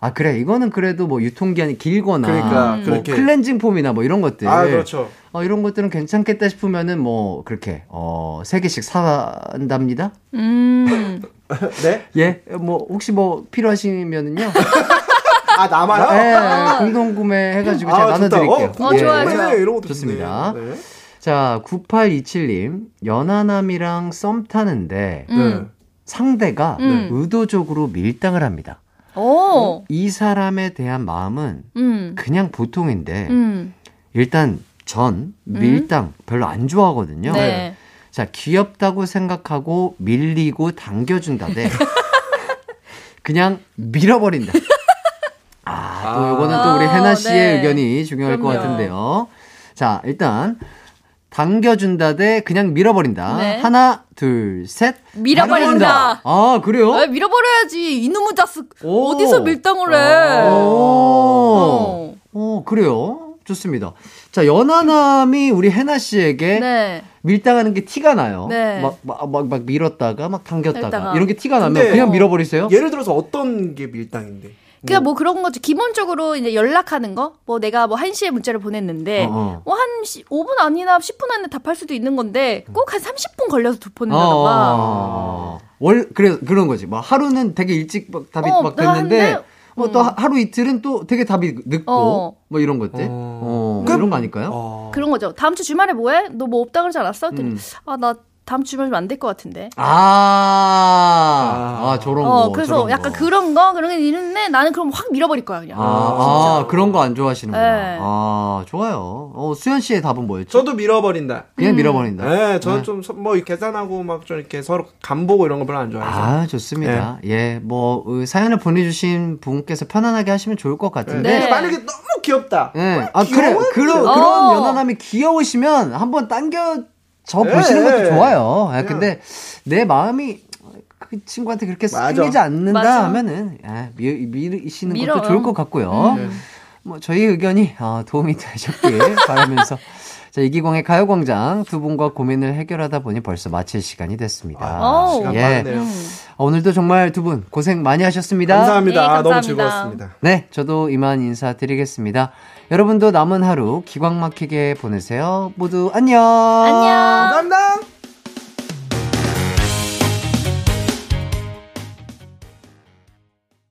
아 그래 이거는 그래도 뭐 유통기한이 길거나 그러니까, 뭐 그렇게. 클렌징 폼이나 뭐 이런 것들 아, 그렇죠. 어, 이런 것들은 괜찮겠다 싶으면은 뭐 그렇게 어세 개씩 산답니다. 음. 네? 예, 뭐 혹시 뭐 필요하시면은요. 아, 남아요? 예, 공동 구매 해가지고 제가 아. 나눠드릴게요. 어, 어, 예. 좋아요, 네, 좋아요. 이런 것도 좋습니다. 좋네. 네. 자, 9827님 연하남이랑 썸 타는데 음. 상대가 음. 의도적으로 밀당을 합니다. 오. 이 사람에 대한 마음은 음. 그냥 보통인데 음. 일단 전 밀당 별로 안 좋아하거든요. 네. 자 귀엽다고 생각하고 밀리고 당겨준다 대 그냥 밀어버린다. 아, 또 아. 이거는 또 우리 해나 씨의 네. 의견이 중요할 것 그럼요. 같은데요. 자, 일단 당겨준다 대 그냥 밀어버린다. 네. 하나, 둘, 셋. 밀어버린다. 아, 그래요? 아, 밀어버려야지 이놈의 자식 오. 어디서 밀당을 해? 오. 어. 어, 그래요. 좋습니다. 자, 연하남이 우리 해나 씨에게 네. 밀당하는 게 티가 나요. 네. 막, 막, 막, 막 밀었다가 막 당겼다가 밀다가. 이런 게 티가 나면 그냥 밀어버리세요? 예를 들어서 어떤 게 밀당인데? 그냥 뭐 그런 거죠. 기본적으로 이제 연락하는 거. 뭐 내가 뭐 1시에 문자를 보냈는데 어, 어. 뭐한 5분 아니나 10분 안에 답할 수도 있는 건데 꼭 한 30분 걸려서 어, 보낸다던가. 어, 월, 그래, 그런 거지. 막 하루는 되게 일찍 막 답이 어, 막나 됐는데, 한데, 뭐 또 하루 이틀은 또 되게 답이 늦고, 어. 뭐 이런 것들. 어. 어, 그럼- 이런 거 아닐까요? 어. 그런 거죠. 다음 주 주말에 뭐해? 너 뭐 없다 그러지 않았어? 음. 아나 다음 주 주말에 안될 것 같은데. 아, 아, 저런 거. 어 그래서 저런 약간 거. 그런 거 그런 게 있는데 나는 그럼 확 밀어버릴 거야 그냥. 아, 아, 그런 거 안 좋아하시는구나. 네. 아, 좋아요. 어, 수현 씨의 답은 뭐였죠? 저도 밀어버린다. 그냥 밀어버린다. 네, 저는 네. 좀뭐 계산하고 막 좀 이렇게 서로 간 보고 이런 거 별로 안 좋아해서. 아, 좋습니다. 예, 뭐, 어, 사연을 보내주신 분께서 편안하게 하시면 좋을 것 같은데. 근데 네. 만약에 너무 귀엽다. 예. 아, 그래. 그런. 그런 어. 연하남이 귀여우시면 한번 당겨 저 예, 보시는 것도 예. 좋아요. 아, 근데 내 마음이 그 친구한테 그렇게. 생기지 않는다 맞아. 하면은, 아, 미, 미시는 밀어. 것도 좋을 것 같고요. 음. 뭐, 저희 의견이 어, 도움이 되셨길 바라면서. 자, 이기광의 가요광장 두 분과 고민을 해결하다 보니 벌써 마칠 시간이 됐습니다. 아, 시간 예. 많네요. 음. 오늘도 정말 두 분 고생 많이 하셨습니다. 감사합니다. 네, 아, 너무 감사합니다. 즐거웠습니다. 네, 저도 이만 인사드리겠습니다. 여러분도 남은 하루 기광 막히게 보내세요. 모두 안녕. 안녕. 감사합니다.